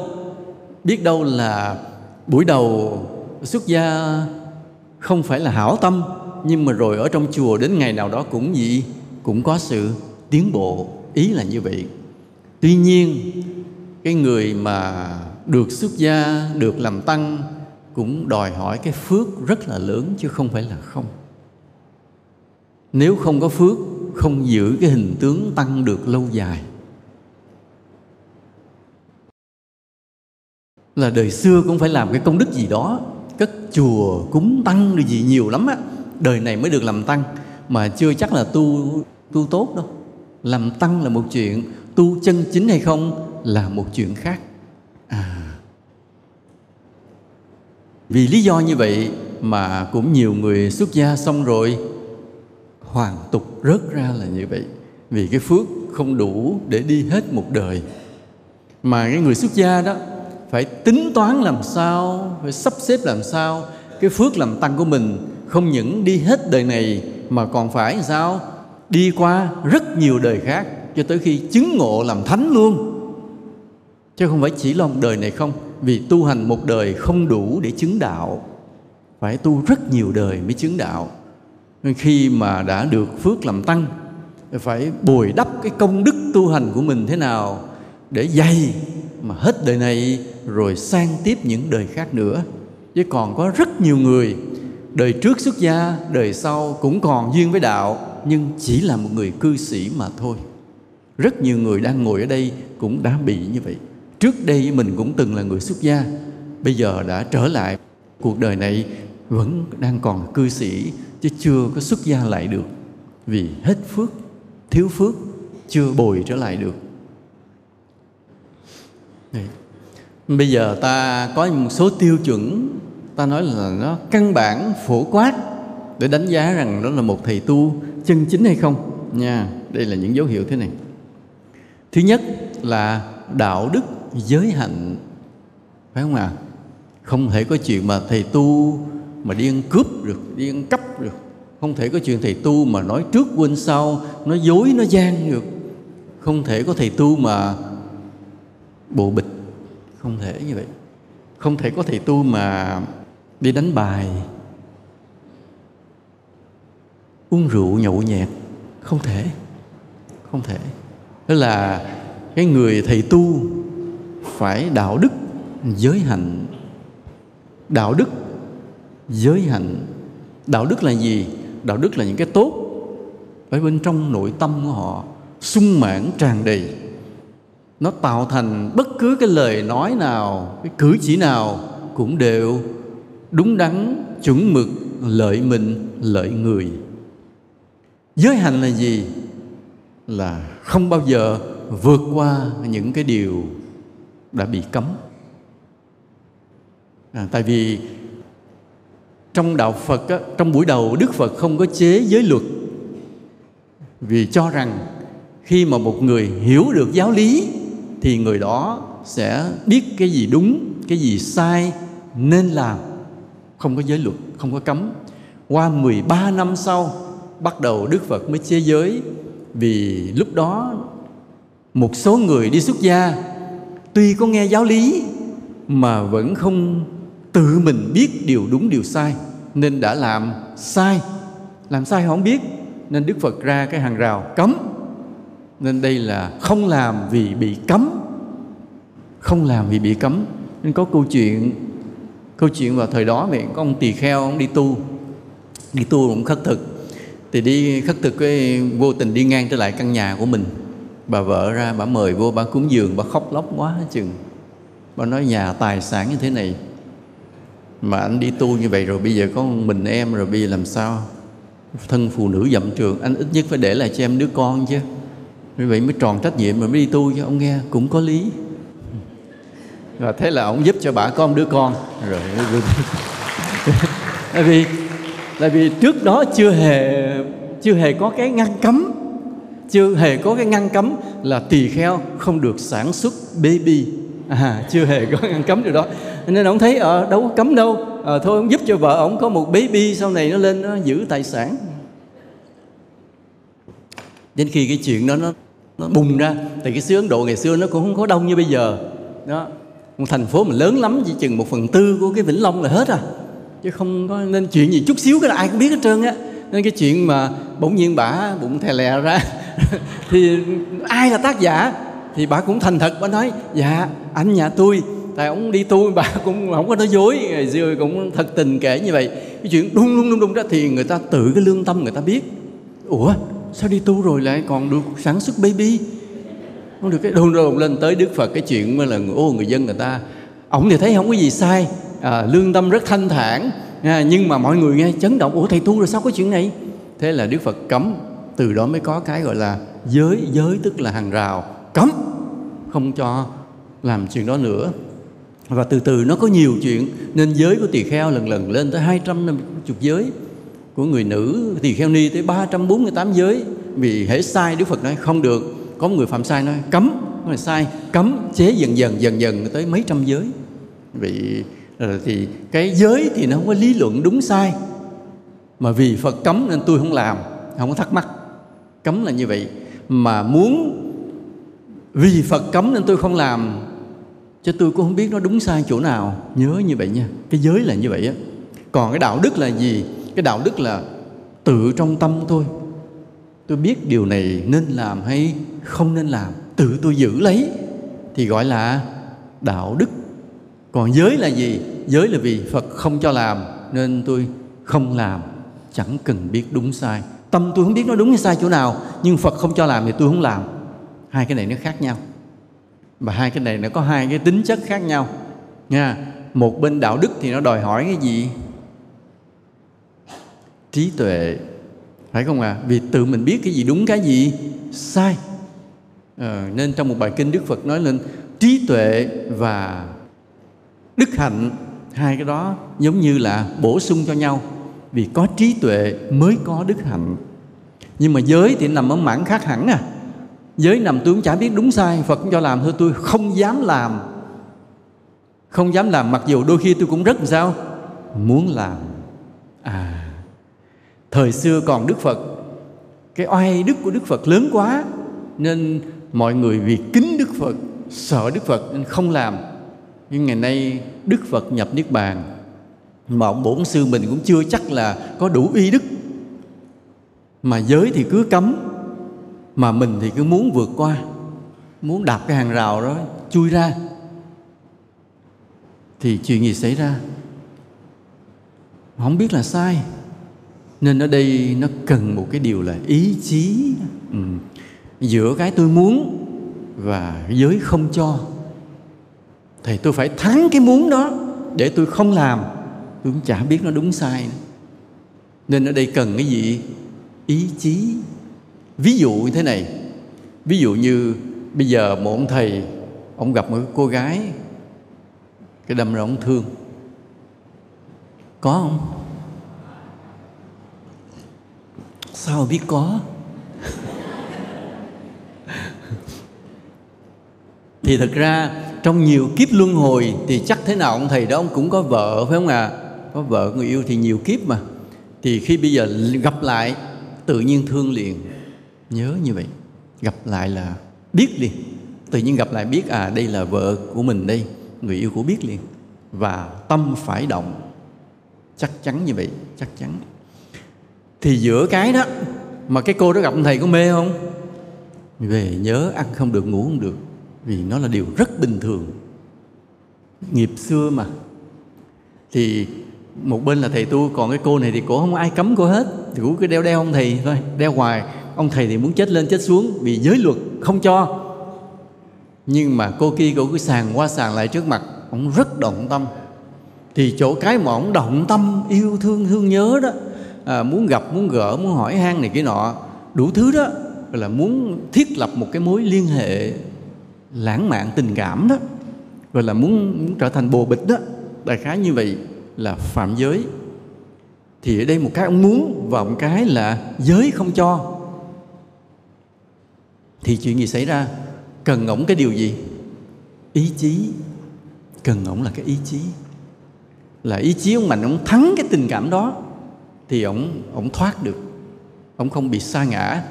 biết đâu là buổi đầu xuất gia không phải là hảo tâm, nhưng mà rồi ở trong chùa đến ngày nào đó cũng gì, cũng có sự tiến bộ. Ý là như vậy tuy nhiên, cái người mà được xuất gia, được làm tăng cũng đòi hỏi cái phước rất là lớn chứ không phải là không. Nếu không có phước, không giữ cái hình tướng tăng được lâu dài. Là đời xưa cũng phải làm cái công đức gì đó. Cất chùa cúng tăng rồi gì nhiều lắm á, đời này mới được làm tăng. Mà chưa chắc là tu tu tốt đâu. Làm tăng là một chuyện tu chân chính hay không là một chuyện khác. À. Vì lý do như vậy mà cũng nhiều người xuất gia xong rồi, hoàn tục rớt ra là như vậy. Vì cái phước không đủ để đi hết một đời. Mà cái người xuất gia đó phải tính toán làm sao, phải sắp xếp làm sao, cái phước làm tăng của mình không những đi hết đời này mà còn phải sao? Đi qua rất nhiều đời khác cho tới khi chứng ngộ làm thánh luôn. Chứ không phải chỉ lo một đời này không, vì tu hành một đời không đủ để chứng đạo. Phải tu rất nhiều đời mới chứng đạo. Nên khi mà đã được phước làm tăng, phải bồi đắp cái công đức tu hành của mình thế nào để dày mà hết đời này rồi sang tiếp những đời khác nữa. Chứ còn có rất nhiều người, đời trước xuất gia, đời sau cũng còn duyên với đạo, nhưng chỉ là một người cư sĩ mà thôi rất nhiều người đang ngồi ở đây cũng đã bị như vậy. Trước đây mình cũng từng là người xuất gia, bây giờ đã trở lại. Cuộc đời này vẫn đang còn cư sĩ, chứ chưa có xuất gia lại được. Vì hết phước, thiếu phước, chưa bồi trở lại được. Đấy. bây giờ ta có một số tiêu chuẩn. Ta nói là nó căn bản, phổ quát, để đánh giá rằng đó là một thầy tu chân chính hay không. Nha, đây là những dấu hiệu thế này thứ nhất là đạo đức giới hạnh, phải không ạ? À? không thể có chuyện mà thầy tu mà đi ăn cướp được, đi ăn cắp được. Không thể có chuyện thầy tu mà nói trước quên sau, nói dối, nói gian được. Không thể có thầy tu mà bộ bịch. Không thể như vậy. Không thể có thầy tu mà đi đánh bài, uống rượu nhậu nhẹt. Không thể. Không thể đó là cái người thầy tu phải đạo đức giới hạnh. Đạo đức giới hạnh. Đạo đức là gì? Đạo đức là những cái tốt ở bên trong nội tâm của họ, sung mãn, tràn đầy. Nó tạo thành bất cứ cái lời nói nào, cái cử chỉ nào cũng đều đúng đắn, chuẩn mực, lợi mình, lợi người. Giới hạnh là gì? Là không bao giờ vượt qua những cái điều đã bị cấm. À, tại vì trong đạo phật á, trong buổi đầu đức phật không có chế giới luật. Vì cho rằng khi mà một người hiểu được giáo lý thì người đó sẽ biết cái gì đúng cái gì sai nên làm. Không có giới luật không có cấm. Qua 13 năm sau bắt đầu Đức Phật mới chế giới vì lúc đó một số người đi xuất gia, tuy có nghe giáo lý mà vẫn không tự mình biết điều đúng, điều sai, nên đã làm sai. Làm sai không biết, nên đức phật ra cái hàng rào cấm. Nên đây là không làm vì bị cấm. Không làm vì bị cấm. Nên có câu chuyện câu chuyện vào thời đó vậy có ông tỳ kheo ông đi tu. Đi tu cũng khất thực thì đi khất thực cái, vô tình đi ngang trở lại căn nhà của mình. Bà vợ ra, bà mời vô, bà cúng giường bà khóc lóc quá chừng. Bà nói, nhà tài sản như thế này, mà anh đi tu như vậy rồi bây giờ có mình em rồi bây giờ làm sao? Thân phụ nữ dậm trường, anh ít nhất phải để lại cho em đứa con chứ. Như vậy mới tròn trách nhiệm mà mới đi tu chứ, ông nghe cũng có lý. Và thế là ông giúp cho bà con đứa con. Rồi tại vì tại vì trước đó chưa hề chưa hề có cái ngăn cấm. Chưa hề có cái ngăn cấm là tỳ kheo không được sản xuất baby. À, chưa hề có ngăn cấm điều đó. Nên ông thấy ở à, đâu có cấm đâu. À, thôi ông giúp cho vợ ông có một baby sau này nó lên nó giữ tài sản. Đến khi cái chuyện đó nó nó bùng ra thì cái xứ Ấn Độ ngày xưa nó cũng không có đông như bây giờ. Đó. Một thành phố mà lớn lắm chỉ chừng một phần tư của cái Vĩnh Long là hết à chứ không có nên chuyện gì chút xíu cái là ai cũng biết hết trơn á. Nên cái chuyện mà bỗng nhiên bả bụng thè lè ra, thì ai là tác giả thì bà cũng thành thật bà nói dạ anh nhà tôi, tại ông đi tu bà cũng không có nói dối, ngày xưa cũng thật tình kể như vậy. Cái chuyện đúng đúng đúng đúng đó thì người ta tự cái lương tâm người ta biết. Ủa, sao đi tu rồi lại còn được sản xuất baby? Không được cái đồn đồn lên tới đức phật, cái chuyện mà là, ô, người dân người ta, ổng thì thấy không có gì sai à, lương tâm rất thanh thản. À, nhưng mà mọi người nghe chấn động. Ủa thầy tu rồi sao có chuyện này? Thế là đức phật cấm. Từ đó mới có cái gọi là giới giới tức là hàng rào. Cấm. Không cho làm chuyện đó nữa. Và từ từ nó có nhiều chuyện. Nên giới của tỳ kheo lần lần lên tới 250 giới. Của người nữ tỳ kheo ni tới 348 giới. Vì hễ sai Đức Phật nói không được. Có một người phạm sai nói cấm. Có người sai. Cấm chế dần dần dần dần tới mấy trăm giới. Vì rồi thì cái giới thì nó không có lý luận đúng sai. Mà vì Phật cấm nên tôi không làm, không có thắc mắc. Cấm là như vậy. Mà muốn vì Phật cấm nên tôi không làm, chứ tôi cũng không biết nó đúng sai chỗ nào. Nhớ như vậy nha, cái giới là như vậy á. Còn cái đạo đức là gì? Cái đạo đức là tự trong tâm tôi tôi biết điều này nên làm hay không nên làm, tự tôi giữ lấy thì gọi là đạo đức. Còn giới là gì? Giới là vì phật không cho làm nên tôi không làm. Chẳng cần biết đúng sai. Tâm tôi không biết nó đúng hay sai chỗ nào nhưng phật không cho làm thì tôi không làm. Hai cái này nó khác nhau. Và hai cái này nó có hai cái tính chất khác nhau. Nha một bên đạo đức thì nó đòi hỏi cái gì? Trí tuệ. Phải không à vì tự mình biết cái gì đúng cái gì sai. Ờ, nên trong một bài kinh đức phật nói lên trí tuệ và đức hạnh hai cái đó giống như là bổ sung cho nhau. Vì có trí tuệ mới có đức hạnh. Nhưng mà giới thì nằm ở mảng khác hẳn à. Giới nằm tôi cũng chả biết đúng sai. Phật cũng cho làm thôi, tôi không dám làm. Không dám làm, mặc dù đôi khi tôi cũng rất sao? Muốn làm. À thời xưa còn đức phật. Cái oai đức của đức phật lớn quá, nên mọi người vì kính đức phật, sợ đức phật nên không làm nhưng ngày nay đức phật nhập niết bàn, mà ông bổn sư mình cũng chưa chắc là có đủ uy đức. Mà giới thì cứ cấm, mà mình thì cứ muốn vượt qua, muốn đạp cái hàng rào đó chui ra. Thì chuyện gì xảy ra? Không biết là sai. Nên ở đây nó cần một cái điều là ý chí. Ừ. giữa cái tôi muốn và giới không cho thì tôi phải thắng cái muốn đó để tôi không làm. Tôi cũng chả biết nó đúng sai nữa. nên ở đây cần cái gì? Ý chí. Ví dụ như thế này. Ví dụ như bây giờ một ông thầy, ông gặp một cô gái, cái đâm ra ông thương. Có không? Sao biết có? Thì thật ra trong nhiều kiếp luân hồi thì chắc thế nào ông thầy đó, ông cũng có vợ, phải không ạ? À? có vợ, người yêu thì nhiều kiếp mà. Thì khi bây giờ gặp lại, tự nhiên thương liền. Nhớ như vậy. Gặp lại là biết liền. Tự nhiên gặp lại biết à đây là vợ của mình đây, người yêu của biết liền. Và tâm phải động. Chắc chắn như vậy, chắc chắn. Thì giữa cái đó, mà cái cô đó gặp thầy có mê không? Về nhớ, ăn không được, ngủ không được vì nó là điều rất bình thường. Nghiệp xưa mà. Thì một bên là thầy tu còn cái cô này thì cổ không ai cấm cô hết. Thì cũng cứ đeo đeo ông thầy thôi đeo hoài. Ông thầy thì muốn chết lên chết xuống vì giới luật không cho. Nhưng mà cô kia cổ cứ sàng qua sàng lại trước mặt ông rất động tâm. Thì chỗ cái mà ông động tâm yêu thương thương nhớ đó à, muốn gặp muốn gỡ muốn hỏi han này kia nọ đủ thứ đó là muốn thiết lập một cái mối liên hệ lãng mạn tình cảm đó rồi là muốn, muốn trở thành bồ bịch đó. Đại khái như vậy là phạm giới. Thì ở đây một cái ông muốn và một cái là giới không cho. Thì chuyện gì xảy ra? Cần ổng cái điều gì? Ý chí. Cần ổng là cái ý chí. Là ý chí ông mạnh ông thắng cái tình cảm đó thì ông ông thoát được. Ông không bị sa ngã.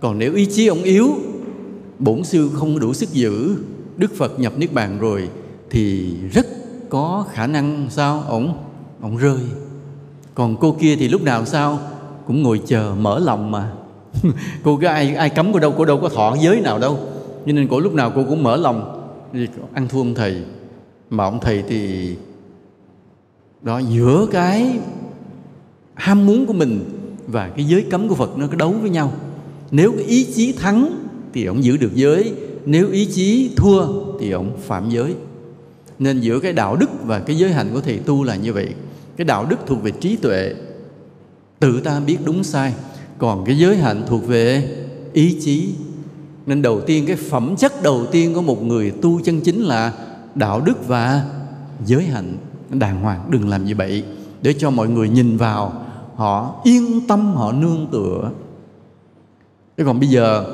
Còn nếu ý chí ông yếu bổn sư không đủ sức giữ, đức phật nhập niết bàn rồi thì rất có khả năng sao ổng ổng rơi. Còn cô kia thì lúc nào sao? Cũng ngồi chờ mở lòng mà. Cô cái ai ai cấm cô đâu cô đâu có thọ giới nào đâu. Cho nên cô lúc nào cô cũng mở lòng. Vì ăn thua ông thầy. Mà ông thầy thì đó, giữa cái ham muốn của mình và cái giới cấm của Phật nó có đấu với nhau. Nếu cái ý chí thắng thì ông giữ được giới. Nếu ý chí thua, thì ông phạm giới. Nên giữa cái đạo đức và cái giới hạnh của thầy tu là như vậy. Cái đạo đức thuộc về trí tuệ. Tự ta biết đúng sai. Còn cái giới hạnh thuộc về ý chí. Nên đầu tiên, cái phẩm chất đầu tiên của một người tu chân chính là đạo đức và giới hạnh. Đàng hoàng, đừng làm như vậy. Để cho mọi người nhìn vào, họ yên tâm, họ nương tựa. Chứ còn bây giờ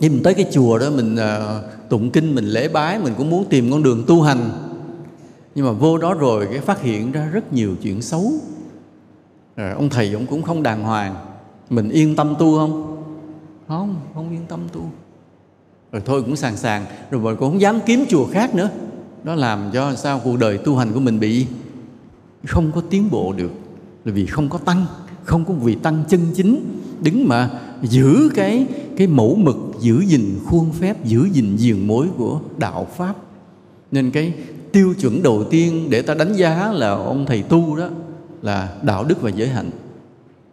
khi mình tới cái chùa đó mình uh, tụng kinh mình lễ bái mình cũng muốn tìm con đường tu hành. Nhưng mà vô đó rồi cái phát hiện ra rất nhiều chuyện xấu. Rồi ông thầy ông cũng không đàng hoàng. Mình yên tâm tu không? Không không yên tâm tu. Rồi thôi cũng sàng sàng. Rồi mình cũng không dám kiếm chùa khác nữa. Đó làm cho sao cuộc đời tu hành của mình bị không có tiến bộ được. Là vì không có tăng không có vị tăng chân chính đứng mà giữ cái cái mẫu mực giữ gìn khuôn phép, giữ gìn diền mối của đạo pháp. Nên cái tiêu chuẩn đầu tiên để ta đánh giá là ông thầy tu đó là đạo đức và giới hạnh.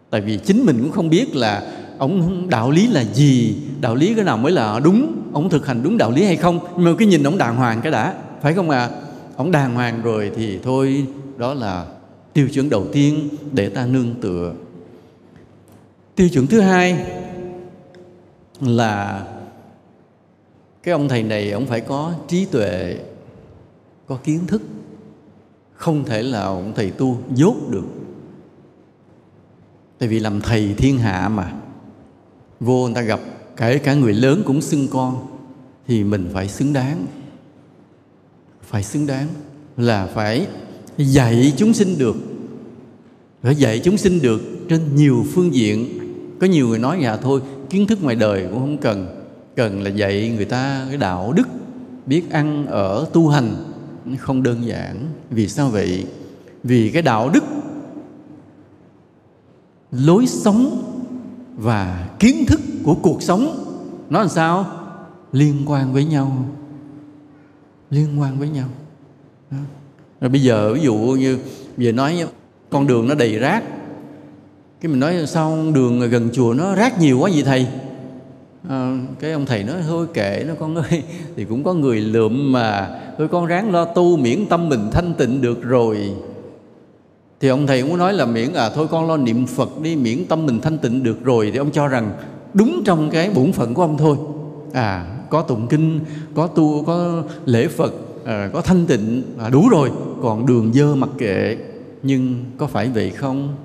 Tại vì chính mình cũng không biết là ông, đạo lý là gì, đạo lý cái nào mới là đúng, ông thực hành đúng đạo lý hay không. Nhưng mà cái nhìn ông đàng hoàng cái đã, phải không à ông đàng hoàng rồi thì thôi, đó là tiêu chuẩn đầu tiên để ta nương tựa. Tiêu chuẩn thứ hai là cái ông thầy này ông phải có trí tuệ, có kiến thức. Không thể là ông thầy tu dốt được. Tại vì làm thầy thiên hạ mà. Vô người ta gặp, kể cả người lớn cũng xưng con, thì mình phải xứng đáng. Phải xứng đáng là phải dạy chúng sinh được. Phải dạy chúng sinh được trên nhiều phương diện có nhiều người nói dạ thôi, kiến thức ngoài đời cũng không cần. Cần là dạy người ta cái đạo đức, biết ăn ở, tu hành. Không đơn giản. Vì sao vậy? Vì cái đạo đức, lối sống và kiến thức của cuộc sống, nó làm sao? Liên quan với nhau. Liên quan với nhau. Đó. rồi bây giờ ví dụ như về nói con đường nó đầy rác cái mình nói sao đường gần chùa nó rác nhiều quá vậy thầy? À, cái ông thầy nói thôi kệ nó con ơi. Thì cũng có người lượm mà thôi con ráng lo tu miễn tâm mình thanh tịnh được rồi. Thì ông thầy cũng nói là miễn à thôi con lo niệm phật đi miễn tâm mình thanh tịnh được rồi. Thì ông cho rằng đúng trong cái bổn phận của ông thôi. À có tụng kinh có tu có lễ phật à, có thanh tịnh à, đủ rồi. Còn đường dơ mặc kệ nhưng có phải vậy không?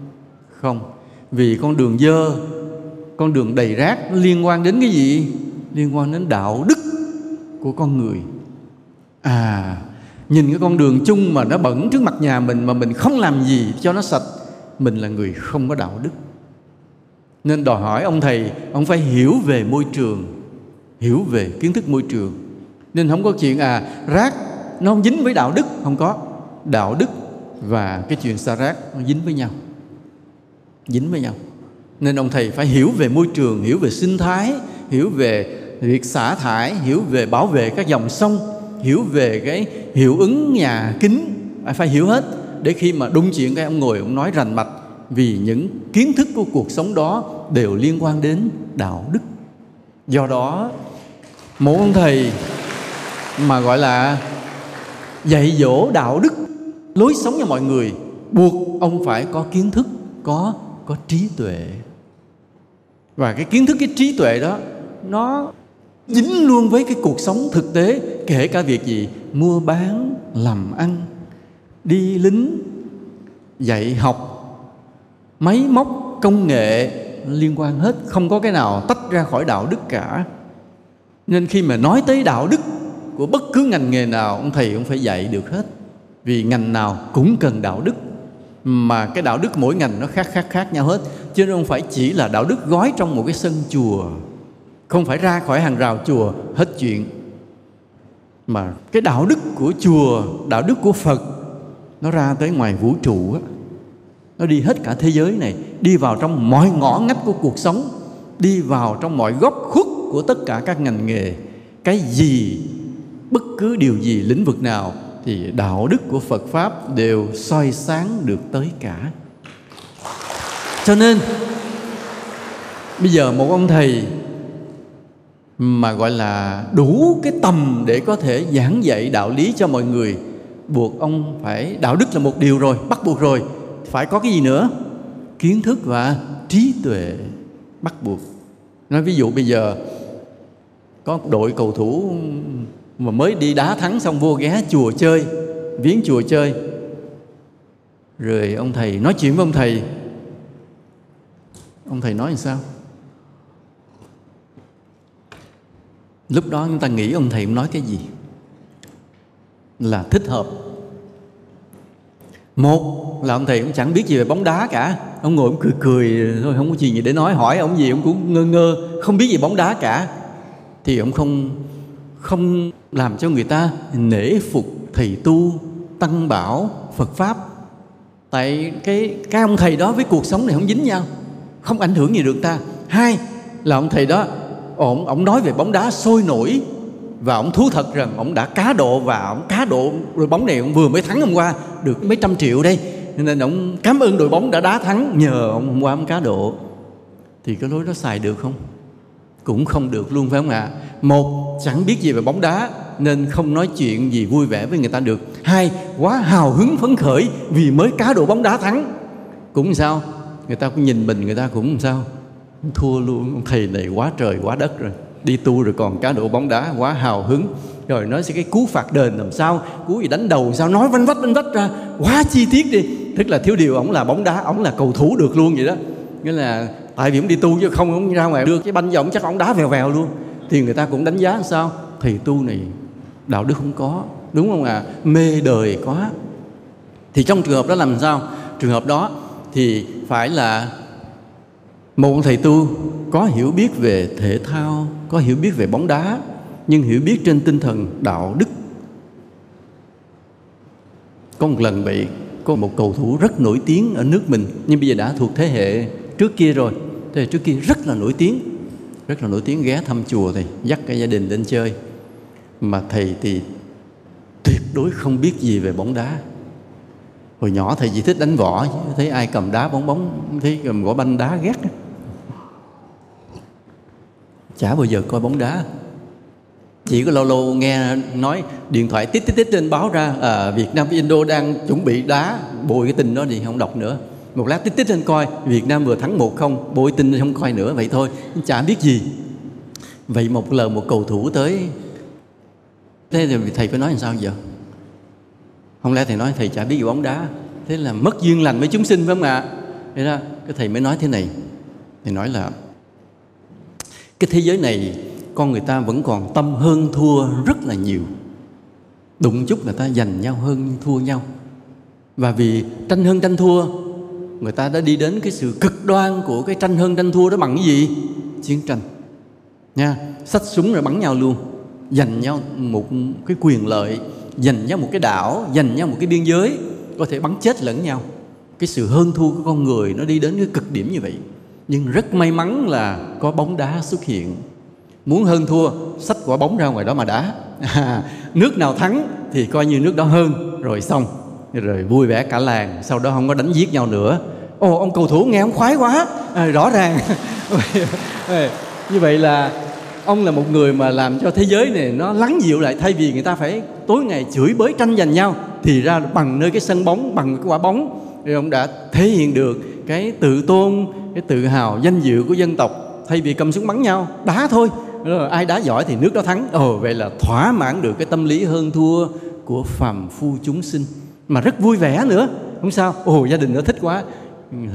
Không vì con đường dơ, con đường đầy rác liên quan đến cái gì? Liên quan đến đạo đức của con người. À nhìn cái con đường chung mà nó bẩn trước mặt nhà mình mà mình không làm gì cho nó sạch, mình là người không có đạo đức. Nên đòi hỏi ông thầy, ông phải hiểu về môi trường, hiểu về kiến thức môi trường. Nên không có chuyện à rác nó không dính với đạo đức, không có. Đạo đức và cái chuyện xả rác nó dính với nhau dính với nhau. Nên ông thầy phải hiểu về môi trường, hiểu về sinh thái, hiểu về việc xả thải, hiểu về bảo vệ các dòng sông, hiểu về cái hiệu ứng nhà kính. Phải hiểu hết. Để khi mà đúng chuyện cái ông ngồi ông nói rành mạch, vì những kiến thức của cuộc sống đó đều liên quan đến đạo đức. Do đó, một ông thầy mà gọi là dạy dỗ đạo đức, lối sống cho mọi người, buộc ông phải có kiến thức, có có trí tuệ. Và cái kiến thức, cái trí tuệ đó, nó dính luôn với cái cuộc sống thực tế, kể cả việc gì, mua bán, làm ăn, đi lính, dạy học, máy móc, công nghệ, liên quan hết, không có cái nào tách ra khỏi đạo đức cả. Nên khi mà nói tới đạo đức của bất cứ ngành nghề nào, ông thầy cũng phải dạy được hết. Vì ngành nào cũng cần đạo đức mà cái đạo đức mỗi ngành nó khác khác khác nhau hết. Chứ không phải chỉ là đạo đức gói trong một cái sân chùa, không phải ra khỏi hàng rào chùa hết chuyện, mà cái đạo đức của chùa, đạo đức của phật nó ra tới ngoài vũ trụ á. Nó đi hết cả thế giới này, đi vào trong mọi ngõ ngách của cuộc sống, đi vào trong mọi góc khuất của tất cả các ngành nghề. Cái gì, bất cứ điều gì, lĩnh vực nào thì đạo đức của phật pháp đều soi sáng được tới cả. Cho nên, bây giờ một ông thầy mà gọi là đủ cái tầm để có thể giảng dạy đạo lý cho mọi người, buộc ông phải, đạo đức là một điều rồi, bắt buộc rồi, phải có cái gì nữa? Kiến thức và trí tuệ bắt buộc. Nói ví dụ bây giờ có đội cầu thủ mà mới đi đá thắng xong vô ghé chùa chơi, viếng chùa chơi. Rồi ông thầy nói chuyện với ông thầy. Ông thầy nói làm sao? Lúc đó chúng ta nghĩ ông thầy nói cái gì? Là thích hợp. Một là ông thầy cũng chẳng biết gì về bóng đá cả. Ông ngồi ông cười cười, thôi không có chuyện gì để nói, hỏi ông gì ông cũng ngơ ngơ, không biết gì bóng đá cả. Thì ông không không làm cho người ta nể phục thầy tu, tăng bảo, phật pháp. Tại cái cái ông thầy đó với cuộc sống này không dính nhau, không ảnh hưởng gì được ta. Hai là ông thầy đó, ổng ổng nói về bóng đá sôi nổi và ổng thú thật rằng ổng đã cá độ và ổng cá độ đội bóng này, ổng vừa mới thắng hôm qua được mấy trăm triệu đây. Nên ổng cảm ơn đội bóng đã đá thắng, nhờ ông hôm qua ông cá độ. Thì cái lối đó xài được không? Cũng không được luôn phải không ạ? Một, chẳng biết gì về bóng đá, nên không nói chuyện gì vui vẻ với người ta được. Hai, quá hào hứng phấn khởi vì mới cá độ bóng đá thắng. Cũng sao? Người ta cũng nhìn mình, người ta cũng sao? Thua luôn ông thầy này quá trời, quá đất rồi. Đi tu rồi còn cá độ bóng đá, quá hào hứng. Rồi nói sẽ cái cú phạt đền làm sao? Cú gì đánh đầu sao? Nói vanh vách vanh vách ra. Quá chi tiết đi. Tức là thiếu điều, ổng là bóng đá, ổng là cầu thủ được luôn vậy đó. Nghĩa là tại vì ổng đi tu chứ không ổng ra ngoài đưa cái banh cho ổng chắc ổng đá vèo vèo luôn thì người ta cũng đánh giá sao? Thầy tu này, đạo đức không có, đúng không ạ? À? mê đời quá. Thì trong trường hợp đó làm sao? Trường hợp đó thì phải là một thầy tu có hiểu biết về thể thao, có hiểu biết về bóng đá, nhưng hiểu biết trên tinh thần đạo đức. Có một lần bị, có một cầu thủ rất nổi tiếng ở nước mình, nhưng bây giờ đã thuộc thế hệ trước kia rồi. Thế hệ trước kia rất là nổi tiếng rất là nổi tiếng ghé thăm chùa thì dắt cả gia đình đến chơi. Mà thầy thì tuyệt đối không biết gì về bóng đá. Hồi nhỏ thầy chỉ thích đánh võ thấy ai cầm đá bóng bóng thấy cầm gõ banh đá ghét. Chả bao giờ coi bóng đá. Chỉ có lâu lâu nghe nói điện thoại tít tít tít trên báo ra à, Việt Nam Indo đang chuẩn bị đá. Bồi cái tin đó thì không đọc nữa một lát tích tích lên coi, Việt Nam vừa thắng một không bồi tin không coi nữa, vậy thôi. Chả biết gì. Vậy một lần một cầu thủ tới. Thế thì thầy phải nói làm sao giờ? Không lẽ thầy nói thầy chả biết gì bóng đá? Thế là mất duyên lành với chúng sinh phải không ạ? Thế đó, cái thầy mới nói thế này. Thầy nói là, cái thế giới này, con người ta vẫn còn tâm hơn thua rất là nhiều. Đụng chút người ta giành nhau hơn thua nhau. Và vì tranh hơn tranh thua người ta đã đi đến cái sự cực đoan của cái tranh hơn tranh thua đó bằng cái gì? Chiến tranh. Nha sách súng rồi bắn nhau luôn. Giành nhau một cái quyền lợi giành nhau một cái đảo giành nhau một cái biên giới có thể bắn chết lẫn nhau. Cái sự hơn thua của con người nó đi đến cái cực điểm như vậy. Nhưng rất may mắn là có bóng đá xuất hiện. Muốn hơn thua sách quả bóng ra ngoài đó mà đá. À, nước nào thắng thì coi như nước đó hơn. Rồi xong rồi vui vẻ cả làng sau đó không có đánh giết nhau nữa. Ồ ông cầu thủ nghe ông khoái quá. À, rõ ràng. Như vậy là ông là một người mà làm cho thế giới này nó lắng dịu lại thay vì người ta phải tối ngày chửi bới tranh giành nhau thì ra bằng nơi cái sân bóng bằng cái quả bóng thì ông đã thể hiện được cái tự tôn cái tự hào danh dự của dân tộc thay vì cầm súng bắn nhau. Đá thôi. Rồi ai đá giỏi thì nước đó thắng. Ồ vậy là thỏa mãn được cái tâm lý hơn thua của phàm phu chúng sinh mà rất vui vẻ nữa. Không sao. Ồ, gia đình nó thích quá.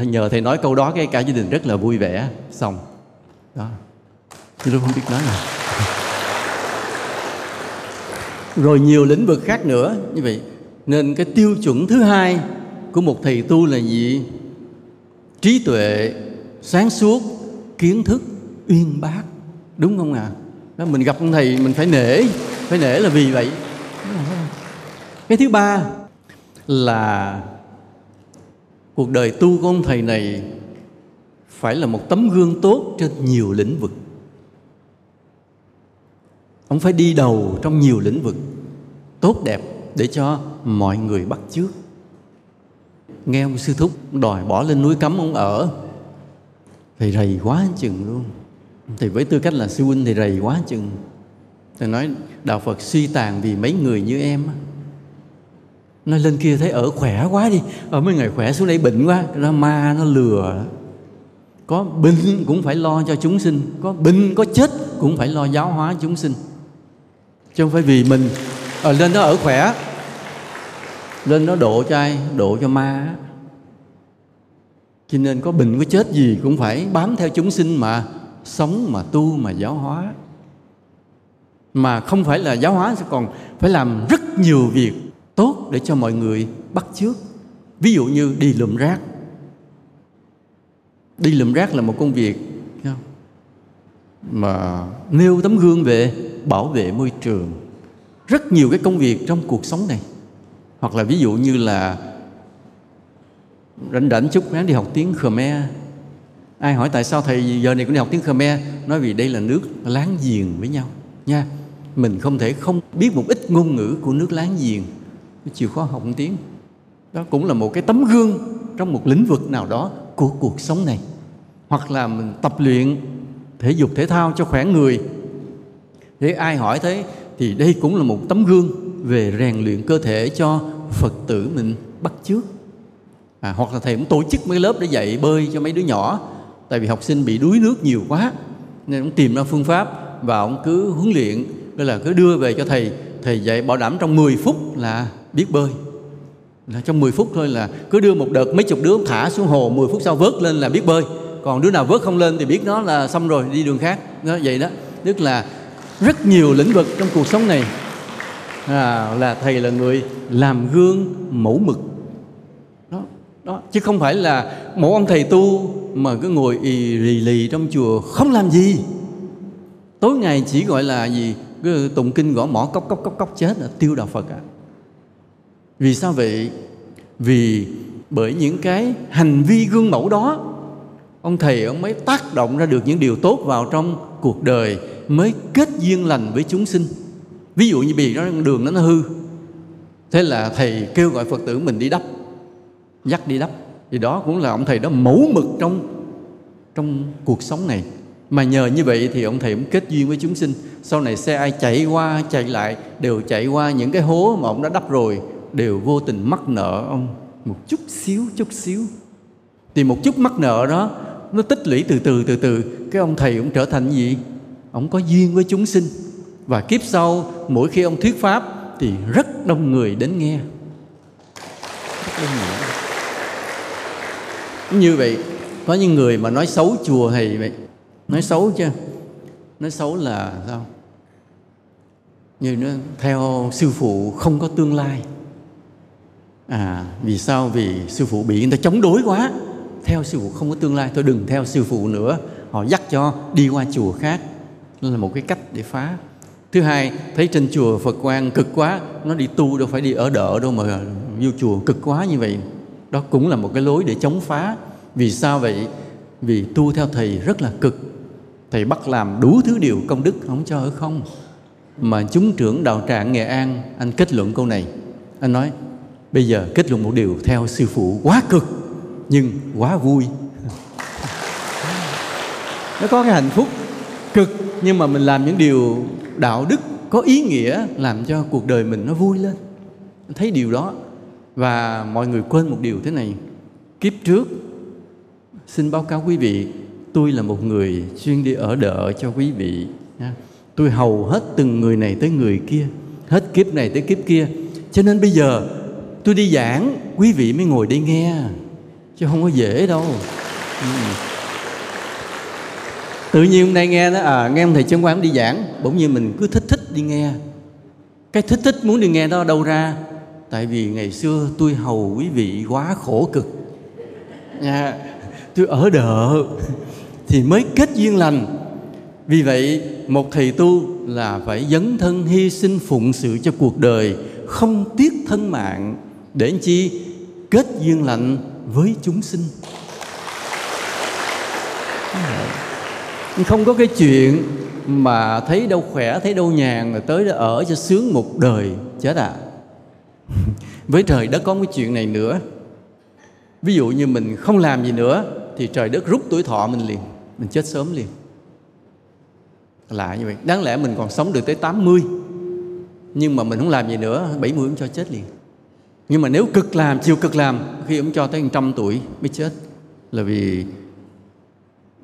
Nhờ thầy nói câu đó, cái cả gia đình rất là vui vẻ. Xong. Đó. Tôi không biết nói nào. Rồi nhiều lĩnh vực khác nữa. Như vậy, nên cái tiêu chuẩn thứ hai của một thầy tu là gì? Trí tuệ, sáng suốt, kiến thức, uyên bác. Đúng không ạ? À? mình gặp ông thầy, mình phải nể. Phải nể là vì vậy. Cái thứ ba là cuộc đời tu của ông thầy này phải là một tấm gương tốt trên nhiều lĩnh vực. Ông phải đi đầu trong nhiều lĩnh vực, tốt đẹp để cho mọi người bắt chước. Nghe ông sư thúc đòi bỏ lên núi cấm, ông ở. Thầy rầy quá chừng luôn. Thì với tư cách là sư huynh thì rầy quá chừng. Thì nói, đạo phật suy tàn vì mấy người như em nó lên kia thấy ở khỏe quá đi. Ở mấy ngày khỏe xuống đây bệnh quá. Nó ma nó lừa. Có bệnh cũng phải lo cho chúng sinh. Có bệnh, có chết cũng phải lo giáo hóa chúng sinh. Chứ không phải vì mình. Ở lên đó ở khỏe. Lên đó độ cho ai? Độ cho ma. Cho nên có bệnh, có chết gì cũng phải bám theo chúng sinh mà sống, mà tu, mà giáo hóa. Mà không phải là giáo hóa sẽ còn phải làm rất nhiều việc tốt để cho mọi người bắt chước. Ví dụ như đi lượm rác. Đi lượm rác là một công việc mà nêu tấm gương về bảo vệ môi trường. Rất nhiều cái công việc trong cuộc sống này. Hoặc là ví dụ như là rảnh rảnh chút ráng đi học tiếng Khmer. Ai hỏi tại sao thầy giờ này cũng đi học tiếng Khmer? Nói vì đây là nước láng giềng với nhau. Nha, mình không thể không biết một ít ngôn ngữ của nước láng giềng chịu khó học một tiếng. Đó cũng là một cái tấm gương trong một lĩnh vực nào đó của cuộc sống này. Hoặc là mình tập luyện thể dục thể thao cho khỏe người. Thế ai hỏi thế thì đây cũng là một tấm gương về rèn luyện cơ thể cho phật tử mình bắt chước. À, hoặc là thầy cũng tổ chức mấy lớp để dạy bơi cho mấy đứa nhỏ. Tại vì học sinh bị đuối nước nhiều quá nên cũng tìm ra phương pháp và ông cứ huấn luyện. Tức là cứ đưa về cho thầy. Thầy dạy bảo đảm trong 10 phút là biết bơi. Là trong 10 phút thôi là cứ đưa một đợt mấy chục đứa thả xuống hồ 10 phút sau vớt lên là biết bơi. Còn đứa nào vớt không lên thì biết nó là xong rồi đi đường khác. Nó vậy đó. Tức là rất nhiều lĩnh vực trong cuộc sống này à, là thầy là người làm gương mẫu mực. Đó đó. Chứ không phải là một ông thầy tu mà cứ ngồi ì lì lì trong chùa không làm gì. Tối ngày chỉ gọi là gì? Cứ tụng kinh gõ mỏ cốc cốc cốc cốc chết là tiêu đạo phật à vì sao vậy? Vì bởi những cái hành vi gương mẫu đó, ông thầy ông mới tác động ra được những điều tốt vào trong cuộc đời, mới kết duyên lành với chúng sinh. Ví dụ như bị đó đường nó hư. Thế là thầy kêu gọi phật tử mình đi đắp, dắt đi đắp. Thì đó cũng là ông thầy đó mẫu mực trong trong cuộc sống này. Mà nhờ như vậy thì ông thầy cũng kết duyên với chúng sinh. Sau này xe ai chạy qua, chạy lại, đều chạy qua những cái hố mà ông đã đắp rồi đều vô tình mắc nợ ông. Một chút xíu chút xíu. Thì một chút mắc nợ đó, nó tích lũy từ từ từ từ. Cái ông thầy cũng trở thành gì? Ông có duyên với chúng sinh. Và kiếp sau, mỗi khi ông thuyết pháp, thì rất đông người đến nghe. Rất đông người. như vậy, có những người mà nói xấu chùa thầy vậy. Nói xấu chứ nói xấu là sao? Như nó, theo sư phụ không có tương lai à vì sao? Vì sư phụ bị người ta chống đối quá. Theo sư phụ không có tương lai tôi đừng theo sư phụ nữa. Họ dắt cho đi qua chùa khác. Đó là một cái cách để phá. Thứ hai, thấy trên chùa phật quan cực quá, nó đi tu đâu phải đi ở đỡ đâu mà vô chùa cực quá như vậy. Đó cũng là một cái lối để chống phá. Vì sao vậy? Vì tu theo thầy rất là cực. Thầy bắt làm đủ thứ điều công đức không cho ở không. Mà chúng trưởng đạo tràng nghệ an, anh kết luận câu này. Anh nói bây giờ kết luận một điều theo sư phụ quá cực, nhưng quá vui. Nó có cái hạnh phúc cực, nhưng mà mình làm những điều đạo đức có ý nghĩa làm cho cuộc đời mình nó vui lên. Thấy điều đó, và mọi người quên một điều thế này. Kiếp trước, xin báo cáo quý vị, tôi là một người chuyên đi ở đợ cho quý vị tôi hầu hết từng người này tới người kia, hết kiếp này tới kiếp kia. Cho nên bây giờ tôi đi giảng, quý vị mới ngồi đây nghe, chứ không có dễ đâu. Ừ. tự nhiên hôm nay nghe đó à nghe ông thầy chân quán đi giảng, bỗng nhiên mình cứ thích thích đi nghe. Cái thích thích muốn đi nghe đó đâu ra, tại vì ngày xưa tôi hầu quý vị quá khổ cực. Nha, tôi ở đợ, thì mới kết duyên lành. Vì vậy, một thầy tu là phải dấn thân hy sinh phụng sự cho cuộc đời, không tiếc thân mạng để chi? Kết duyên lành với chúng sinh. Không có cái chuyện mà thấy đâu khỏe, thấy đâu nhàn rồi tới đó ở cho sướng một đời chết à. Với trời đất có cái chuyện này nữa. Ví dụ như mình không làm gì nữa thì trời đất rút tuổi thọ mình liền, mình chết sớm liền. Lạ như vậy. Đáng lẽ mình còn sống được tới 80 nhưng mà mình không làm gì nữa 70 cũng cho chết liền nhưng mà nếu cực làm, chiều cực làm, khi ông cho tới trăm tuổi mới chết, là vì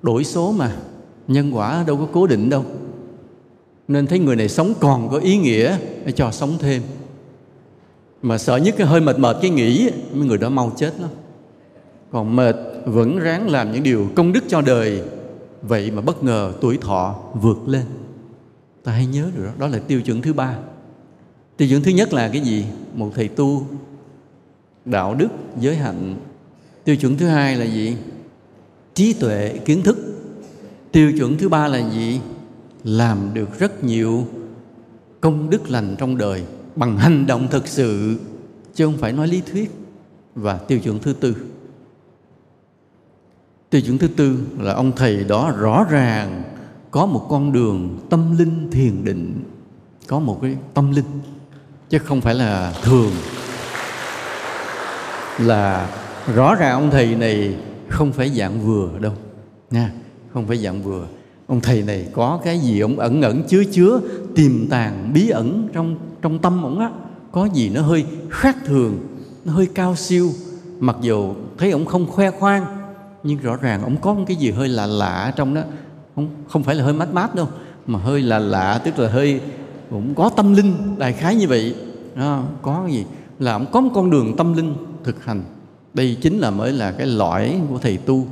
đổi số mà, nhân quả đâu có cố định đâu. Nên thấy người này sống còn có ý nghĩa để cho sống thêm. Mà sợ nhất cái hơi mệt mệt cái nghĩ mấy người đó mau chết lắm. Còn mệt, vẫn ráng làm những điều công đức cho đời. Vậy mà bất ngờ tuổi thọ vượt lên. Ta hãy nhớ được đó đó là tiêu chuẩn thứ ba. Tiêu chuẩn thứ nhất là cái gì? Một thầy tu đạo đức, giới hạnh. Tiêu chuẩn thứ hai là gì? Trí tuệ, kiến thức. Tiêu chuẩn thứ ba là gì? Làm được rất nhiều công đức lành trong đời, bằng hành động thực sự, chứ không phải nói lý thuyết. Và tiêu chuẩn thứ tư. Tiêu chuẩn thứ tư là ông thầy đó rõ ràng có một con đường tâm linh thiền định, có một cái tâm linh, chứ không phải là thường là rõ ràng ông thầy này không phải dạng vừa đâu nha không phải dạng vừa. Ông thầy này có cái gì ông ẩn ẩn chứa chứa tiềm tàng bí ẩn trong trong tâm ông á có gì nó hơi khác thường nó hơi cao siêu. Mặc dù thấy ông không khoe khoang nhưng rõ ràng ông có một cái gì hơi lạ lạ trong đó. Không không phải là hơi mát mát đâu mà hơi là lạ tức là hơi cũng có tâm linh đại khái như vậy. Đó, có gì? Là ông có một con đường tâm linh thực hành. Đây chính là mới là cái lõi của thầy tu.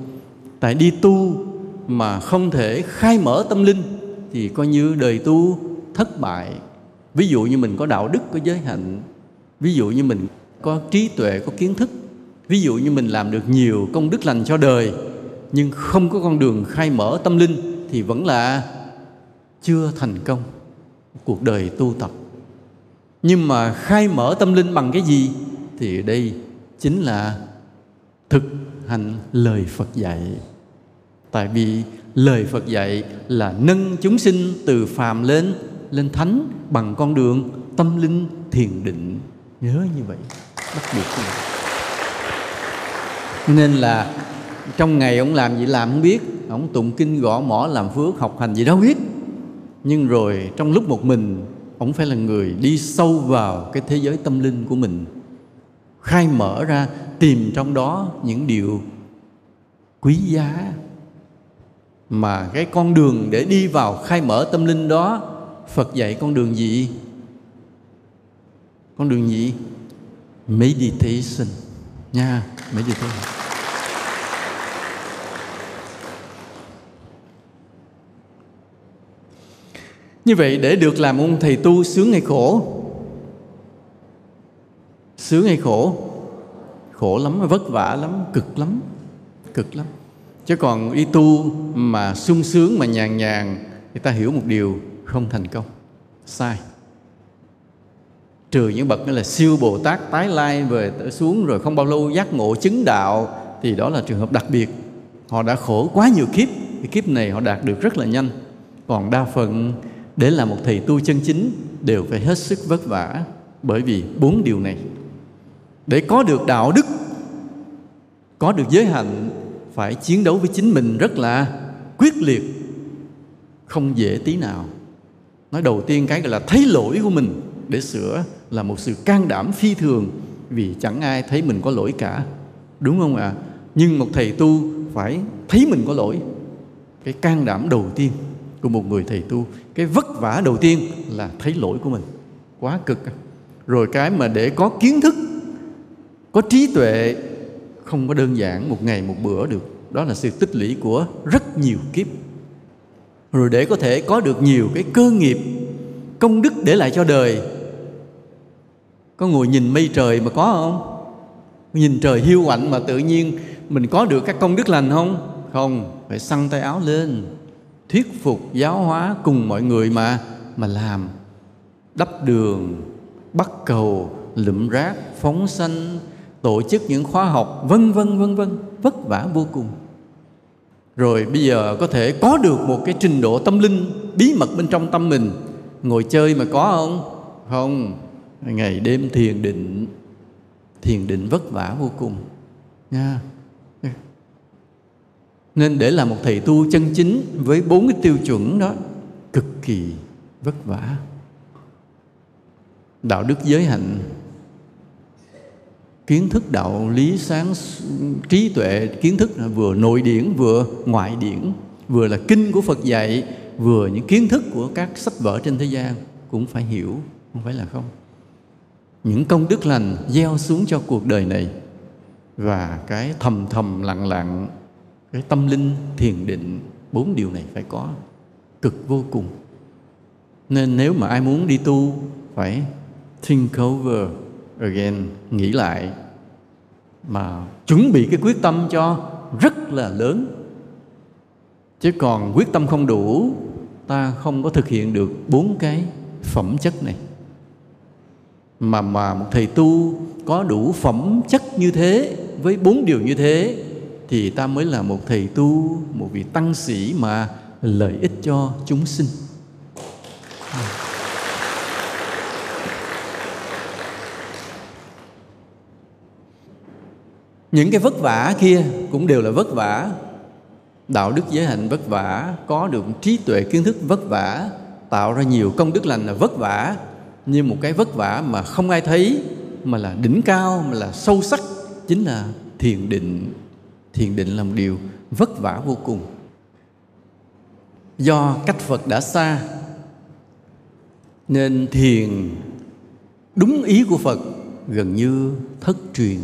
Tại đi tu mà không thể khai mở tâm linh thì coi như đời tu thất bại. Ví dụ như mình có đạo đức, có giới hạnh. Ví dụ như mình có trí tuệ, có kiến thức. Ví dụ như mình làm được nhiều công đức lành cho đời, nhưng không có con đường khai mở tâm linh thì vẫn là chưa thành công cuộc đời tu tập. Nhưng mà khai mở tâm linh bằng cái gì thì đây chính là thực hành lời phật dạy. Tại vì lời phật dạy là nâng chúng sinh từ phàm lên lên thánh bằng con đường tâm linh thiền định. Nhớ như vậy, bắt buộc như vậy. Nên là trong ngày ông làm gì làm không biết, ông tụng kinh gõ mỏ làm phước, học hành gì đâu biết. Nhưng rồi trong lúc một mình, ông phải là người đi sâu vào cái thế giới tâm linh của mình khai mở ra tìm trong đó những điều quý giá mà cái con đường để đi vào khai mở tâm linh đó Phật dạy con đường gì? Con đường gì? Meditation nha, meditation. Như vậy để được làm ông thầy tu sướng hay khổ? Sướng hay khổ? Khổ lắm, vất vả lắm, cực lắm, cực lắm. Chứ còn y tu mà sung sướng mà nhàn nhàn, thì ta hiểu một điều không thành công. Sai. Trừ những bậc là siêu Bồ Tát tái lai về xuống rồi không bao lâu giác ngộ chứng đạo thì đó là trường hợp đặc biệt. Họ đã khổ quá nhiều kiếp, thì kiếp này họ đạt được rất là nhanh. Còn đa phần để là một thầy tu chân chính đều phải hết sức vất vả bởi vì bốn điều này để có được đạo đức, có được giới hạnh, phải chiến đấu với chính mình rất là quyết liệt, không dễ tí nào. Nói đầu tiên cái gọi là thấy lỗi của mình để sửa là một sự can đảm phi thường, vì chẳng ai thấy mình có lỗi cả, đúng không ạ? À? nhưng một thầy tu phải thấy mình có lỗi. Cái can đảm đầu tiên của một người thầy tu, cái vất vả đầu tiên là thấy lỗi của mình. Quá cực. Rồi cái mà để có kiến thức có trí tuệ không có đơn giản một ngày một bữa được. Đó là sự tích lũy của rất nhiều kiếp. Rồi để có thể có được nhiều cái cơ nghiệp, công đức để lại cho đời. Có ngồi nhìn mây trời mà có không? Nhìn trời hiu quạnh mà tự nhiên mình có được các công đức lành không? Không, phải săn tay áo lên, thuyết phục, giáo hóa cùng mọi người mà mà làm. Đắp đường, bắt cầu, lụm rác, phóng sanh tổ chức những khóa học, vân vân vân vân, vất vả vô cùng. Rồi bây giờ có thể có được một cái trình độ tâm linh bí mật bên trong tâm mình. Ngồi chơi mà có không? Không. Ngày đêm thiền định. Thiền định vất vả vô cùng. Nha. Nên để làm một thầy tu chân chính với bốn cái tiêu chuẩn đó, cực kỳ vất vả. Đạo đức giới hạnh kiến thức đạo lý sáng trí tuệ, kiến thức vừa nội điển, vừa ngoại điển, vừa là kinh của phật dạy, vừa những kiến thức của các sách vở trên thế gian. Cũng phải hiểu, không phải là không. Những công đức lành gieo xuống cho cuộc đời này và cái thầm thầm lặng lặng, cái tâm linh thiền định, bốn điều này phải có. Cực vô cùng. Nên nếu mà ai muốn đi tu, phải think over again nghĩ lại mà chuẩn bị cái quyết tâm cho rất là lớn. Chứ còn quyết tâm không đủ ta không có thực hiện được bốn cái phẩm chất này. Mà mà một thầy tu có đủ phẩm chất như thế với bốn điều như thế thì ta mới là một thầy tu một vị tăng sĩ mà lợi ích cho chúng sinh những cái vất vả kia cũng đều là vất vả. Đạo đức giới hạnh vất vả, có được trí tuệ kiến thức vất vả, tạo ra nhiều công đức lành là vất vả. Như một cái vất vả mà không ai thấy, mà là đỉnh cao, mà là sâu sắc, chính là thiền định. Thiền định là một điều vất vả vô cùng. Do cách phật đã xa, nên thiền đúng ý của phật gần như thất truyền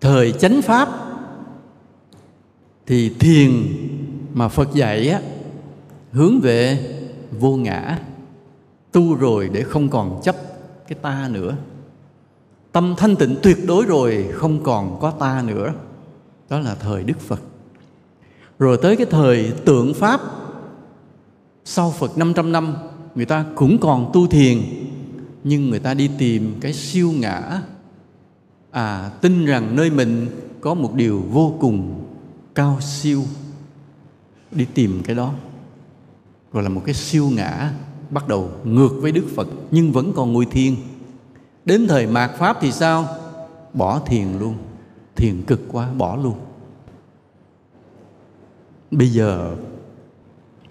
thời chánh pháp thì thiền mà phật dạy á, hướng về vô ngã, tu rồi để không còn chấp cái ta nữa. Tâm thanh tịnh tuyệt đối rồi không còn có ta nữa. Đó là thời đức phật. Rồi tới cái thời tượng pháp, sau Phật 500 năm, người ta cũng còn tu thiền, nhưng người ta đi tìm cái siêu ngã à tin rằng nơi mình có một điều vô cùng cao siêu. Đi tìm cái đó. Rồi là một cái siêu ngã bắt đầu ngược với Đức Phật, nhưng vẫn còn ngôi thiền. Đến thời mạt pháp thì sao? Bỏ thiền luôn. Thiền cực quá, bỏ luôn. Bây giờ,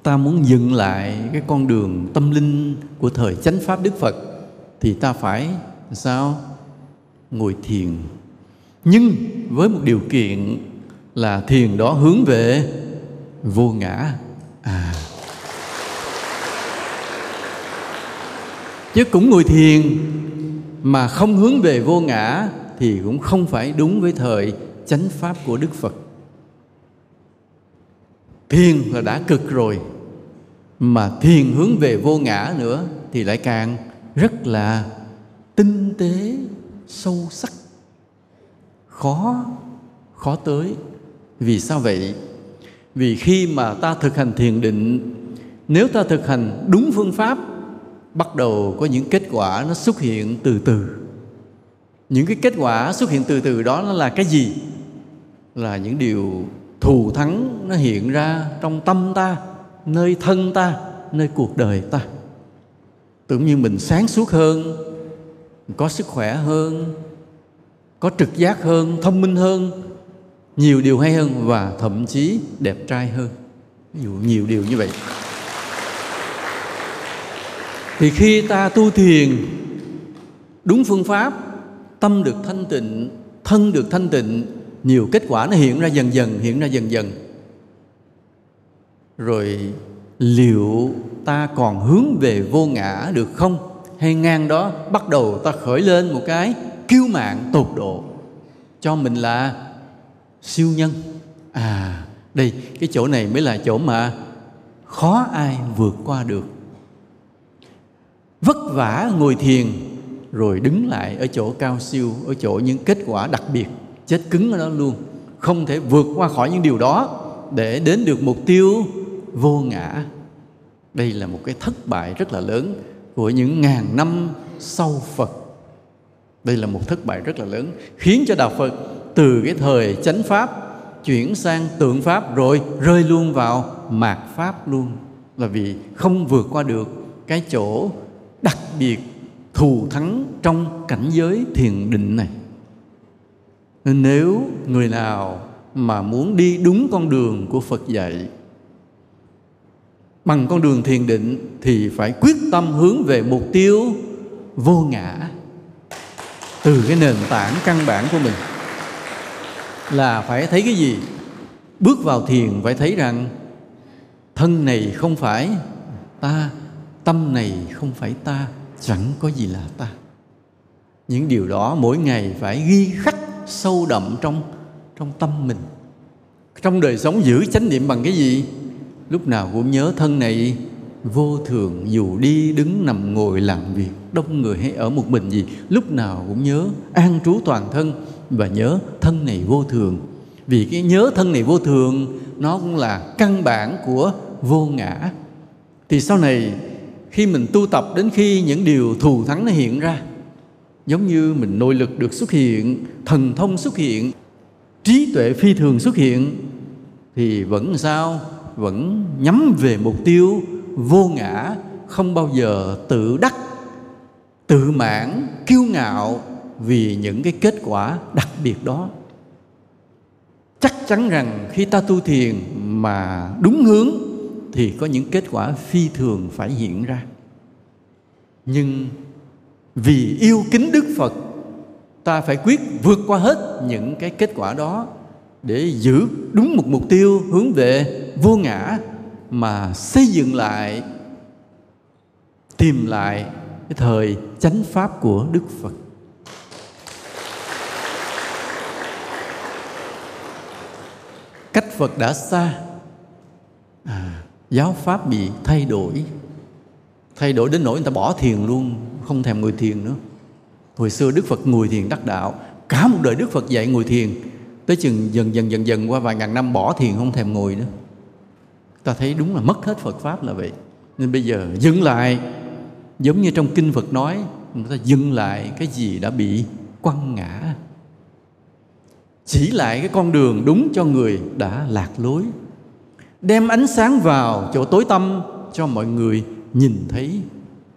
ta muốn dừng lại cái con đường tâm linh của thời chánh pháp đức phật, thì ta phải, sao? Ngồi thiền. Nhưng với một điều kiện là thiền đó hướng về vô ngã. À. Chứ cũng ngồi thiền mà không hướng về vô ngã thì cũng không phải đúng với thời chánh pháp của đức phật. Thiền là đã cực rồi, mà thiền hướng về vô ngã nữa thì lại càng rất là tinh tế sâu sắc. Khó khó tới. Vì sao vậy? Vì khi mà ta thực hành thiền định, nếu ta thực hành đúng phương pháp, bắt đầu có những kết quả nó xuất hiện từ từ. Những cái kết quả xuất hiện từ từ đó nó là cái gì? Là những điều thù thắng nó hiện ra trong tâm ta, nơi thân ta, nơi cuộc đời ta. Tưởng như mình sáng suốt hơn có sức khỏe hơn, có trực giác hơn, thông minh hơn, nhiều điều hay hơn và thậm chí đẹp trai hơn. Ví dụ nhiều điều như vậy. Thì khi ta tu thiền đúng phương pháp, tâm được thanh tịnh, thân được thanh tịnh, nhiều kết quả nó hiện ra dần dần, hiện ra dần dần. Rồi liệu ta còn hướng về vô ngã được không? Hay ngang đó bắt đầu ta khởi lên một cái kiêu mạng tột độ. Cho mình là siêu nhân. À đây, cái chỗ này mới là chỗ mà khó ai vượt qua được. Vất vả ngồi thiền, rồi đứng lại ở chỗ cao siêu, ở chỗ những kết quả đặc biệt, chết cứng ở đó luôn. Không thể vượt qua khỏi những điều đó để đến được mục tiêu vô ngã. Đây là một cái thất bại rất là lớn của những ngàn năm sau phật. Đây là một thất bại rất là lớn, khiến cho đạo phật từ cái thời chánh pháp chuyển sang tượng pháp rồi rơi luôn vào mạt pháp luôn. Là vì không vượt qua được cái chỗ đặc biệt thù thắng trong cảnh giới thiền định này. Nên nếu người nào mà muốn đi đúng con đường của phật dạy bằng con đường thiền định thì phải quyết tâm hướng về mục tiêu vô ngã từ cái nền tảng căn bản của mình. Là phải thấy cái gì? Bước vào thiền phải thấy rằng thân này không phải ta, tâm này không phải ta, chẳng có gì là ta. Những điều đó mỗi ngày phải ghi khắc sâu đậm trong trong tâm mình. Trong đời sống giữ chánh niệm bằng cái gì? Lúc nào cũng nhớ thân này. Vô thường dù đi đứng nằm ngồi làm việc, đông người hay ở một mình gì, lúc nào cũng nhớ, an trú toàn thân và nhớ thân này vô thường. Vì cái nhớ thân này vô thường, nó cũng là căn bản của vô ngã. Thì sau này, khi mình tu tập đến khi những điều thù thắng nó hiện ra, giống như mình nội lực được xuất hiện, thần thông xuất hiện, trí tuệ phi thường xuất hiện, thì vẫn sao? Vẫn nhắm về mục tiêu vô ngã, không bao giờ tự đắc, tự mãn, kiêu ngạo vì những cái kết quả đặc biệt đó. Chắc chắn rằng khi ta tu thiền mà đúng hướng thì có những kết quả phi thường phải hiện ra. Nhưng vì yêu kính đức phật, ta phải quyết vượt qua hết những cái kết quả đó để giữ đúng một mục tiêu hướng về vô ngã mà xây dựng lại tìm lại cái thời chánh pháp của Đức Phật. Cách Phật đã xa, à, giáo pháp bị thay đổi, thay đổi đến nỗi người ta bỏ thiền luôn, không thèm ngồi thiền nữa. Hồi xưa Đức Phật ngồi thiền đắc đạo, cả một đời Đức Phật dạy ngồi thiền, tới chừng dần dần dần dần qua vài ngàn năm bỏ thiền không thèm ngồi nữa. Ta thấy đúng là mất hết Phật pháp là vậy. Nên bây giờ dừng lại, giống như trong kinh Phật nói, người ta dừng lại cái gì đã bị quăng ngã. Chỉ lại cái con đường đúng cho người đã lạc lối. Đem ánh sáng vào chỗ tối tâm cho mọi người nhìn thấy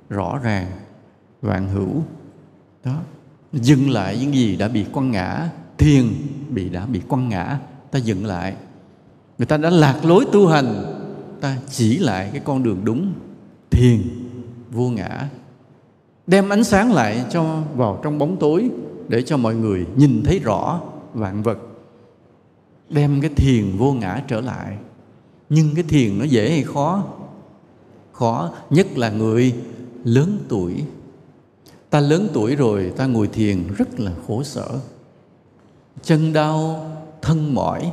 rõ ràng, vạn hữu. Đó, dừng lại những gì đã bị quăng ngã, thiền bị đã bị quăng ngã, ta dừng lại. Người ta đã lạc lối tu hành ta chỉ lại cái con đường đúng, thiền, vô ngã, đem ánh sáng lại cho vào trong bóng tối để cho mọi người nhìn thấy rõ vạn vật. Đem cái thiền vô ngã trở lại. Nhưng cái thiền nó dễ hay khó? Khó, nhất là người lớn tuổi. Ta lớn tuổi rồi, ta ngồi thiền rất là khổ sở. Chân đau, thân mỏi,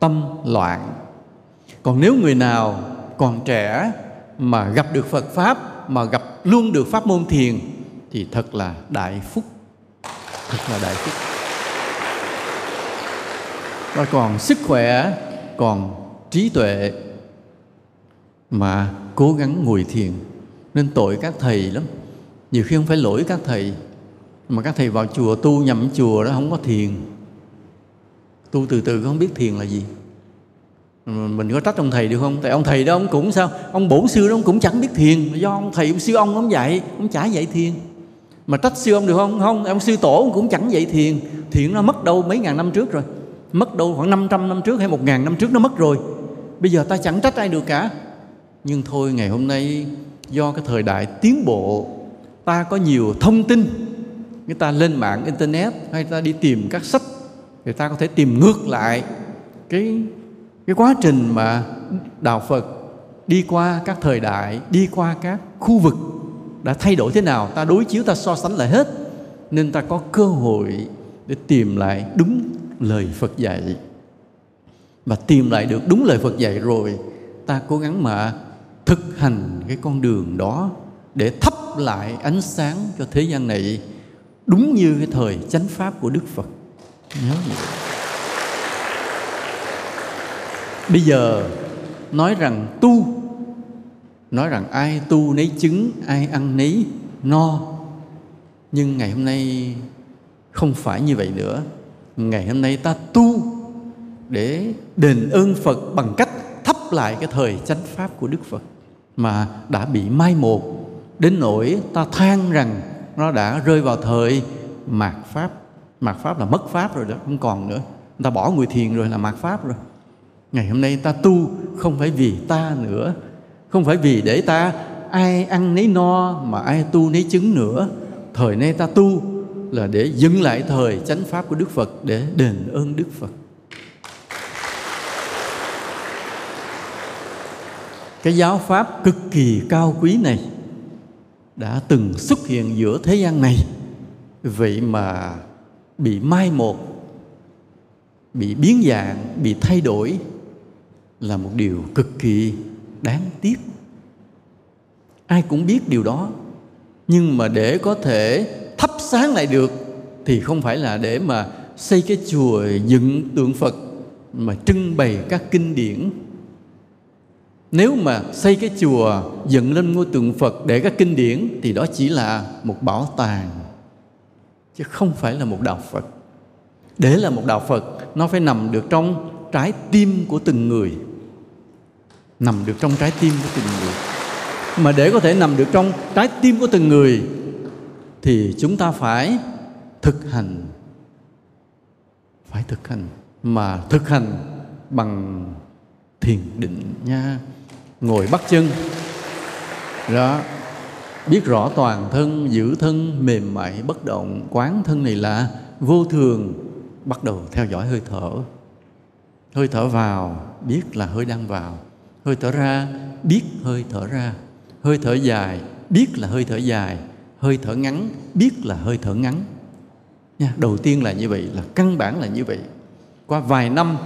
tâm loạn còn nếu người nào còn trẻ mà gặp được phật pháp, mà gặp luôn được pháp môn thiền, thì thật là đại phúc. Thật là đại phúc. Và còn sức khỏe, còn trí tuệ mà cố gắng ngồi thiền. Nên tội các thầy lắm. Nhiều khi không phải lỗi các thầy, mà các thầy vào chùa tu, nhầm chùa đó không có thiền. Tu từ từ không biết thiền là gì mình có trách ông thầy được không? Tại ông thầy đó ông cũng sao? Ông bổn sư đó ông cũng chẳng biết thiền. Do ông thầy, ông sư ông ông dạy, ông chả dạy thiền. Mà trách sư ông được không? Không, ông sư tổ ông cũng chẳng dạy thiền. Thiền nó mất đâu mấy ngàn năm trước rồi. Mất đâu khoảng 500 năm trước hay một ngàn năm trước nó mất rồi. Bây giờ ta chẳng trách ai được cả. Nhưng thôi, ngày hôm nay, do cái thời đại tiến bộ, ta có nhiều thông tin. Người ta lên mạng internet hay ta đi tìm các sách, thì ta có thể tìm ngược lại cái cái quá trình mà đạo phật đi qua các thời đại, đi qua các khu vực đã thay đổi thế nào, ta đối chiếu, ta so sánh lại hết, nên ta có cơ hội để tìm lại đúng lời phật dạy. Và tìm lại được đúng lời phật dạy rồi, ta cố gắng mà thực hành cái con đường đó để thắp lại ánh sáng cho thế gian này, đúng như cái thời chánh pháp của đức phật. Nhớ vậy bây giờ nói rằng tu, nói rằng ai tu nấy chứng, ai ăn nấy no. Nhưng ngày hôm nay không phải như vậy nữa. Ngày hôm nay ta tu để đền ơn phật bằng cách thắp lại cái thời chánh pháp của đức phật mà đã bị mai một. Đến nỗi ta than rằng nó đã rơi vào thời mạt pháp. Mạt pháp là mất pháp rồi đó, không còn nữa. Ta bỏ người thiền rồi là mạt pháp rồi ngày hôm nay ta tu, không phải vì ta nữa. Không phải vì để ta ai ăn nấy no mà ai tu nấy chứng nữa. Thời nay ta tu là để dừng lại thời chánh pháp của đức phật, để đền ơn đức phật. Cái giáo pháp cực kỳ cao quý này đã từng xuất hiện giữa thế gian này. Vậy mà bị mai một, bị biến dạng, bị thay đổi là một điều cực kỳ đáng tiếc. Ai cũng biết điều đó, nhưng mà để có thể thắp sáng lại được thì không phải là để mà xây cái chùa dựng tượng phật mà trưng bày các kinh điển. Nếu mà xây cái chùa dựng lên ngôi tượng phật để các kinh điển thì đó chỉ là một bảo tàng, chứ không phải là một đạo phật. Để là một đạo phật, nó phải nằm được trong trái tim của từng người. Nằm được trong trái tim của từng người. Mà để có thể nằm được trong trái tim của từng người, thì chúng ta phải thực hành. Phải thực hành, mà thực hành bằng thiền định nha. Ngồi bắt chân. Đó. Biết rõ toàn thân, giữ thân, mềm mại, bất động, quán thân này là vô thường. Bắt đầu theo dõi hơi thở hơi thở vào, biết là hơi đang vào. Hơi thở ra, biết hơi thở ra. Hơi thở dài, biết là hơi thở dài. Hơi thở ngắn, biết là hơi thở ngắn. Nha, đầu tiên là như vậy, là căn bản là như vậy. Qua vài năm,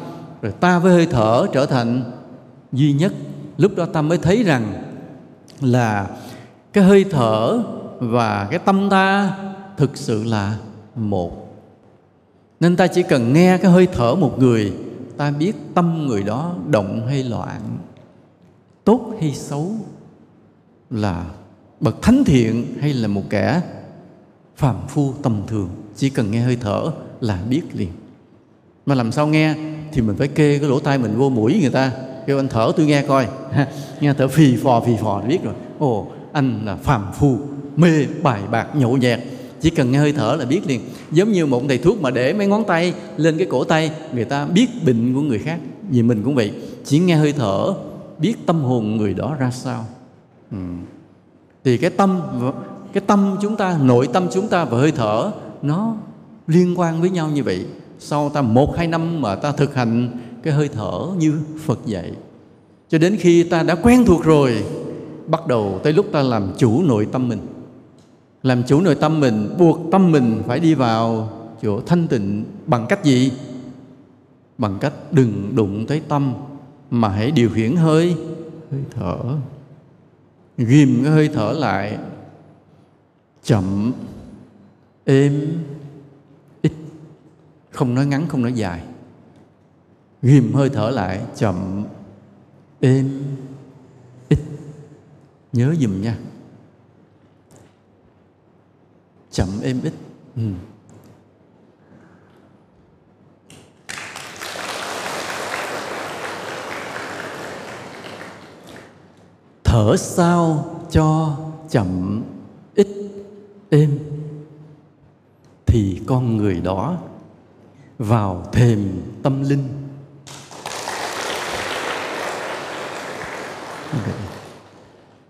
rồi ta với hơi thở trở thành duy nhất. Lúc đó ta mới thấy rằng là cái hơi thở và cái tâm ta thực sự là một. Nên ta chỉ cần nghe cái hơi thở một người ta biết tâm người đó động hay loạn, tốt hay xấu, là bậc thánh thiện hay là một kẻ phàm phu tầm thường. Chỉ cần nghe hơi thở là biết liền. Mà làm sao nghe thì mình phải kê cái lỗ tai mình vô mũi người ta. Kêu anh thở tôi nghe coi. Nghe thở phì phò phì phò biết rồi. Ồ, anh là phàm phu, mê bài bạc nhậu nhẹt chỉ cần nghe hơi thở là biết liền. Giống như một thầy thuốc mà để mấy ngón tay lên cái cổ tay, người ta biết bệnh của người khác, vì mình cũng vậy. Chỉ nghe hơi thở, biết tâm hồn người đó ra sao. Ừ. thì cái tâm cái tâm chúng ta, nội tâm chúng ta và hơi thở, nó liên quan với nhau như vậy. Sau ta một, hai năm mà ta thực hành cái hơi thở như Phật dạy, cho đến khi ta đã quen thuộc rồi, bắt đầu tới lúc ta làm chủ nội tâm mình làm chủ nội tâm mình, buộc tâm mình phải đi vào chỗ thanh tịnh. Bằng cách gì? Bằng cách đừng đụng tới tâm, mà hãy điều khiển hơi hơi thở. Ghìm cái hơi thở lại. Chậm, êm, ít. Không nói ngắn, không nói dài. Ghìm hơi thở lại, chậm, êm, ít. Nhớ dùm nha chậm êm ít. Ừ. thở sao cho chậm ít êm? Thì con người đó vào thềm tâm linh.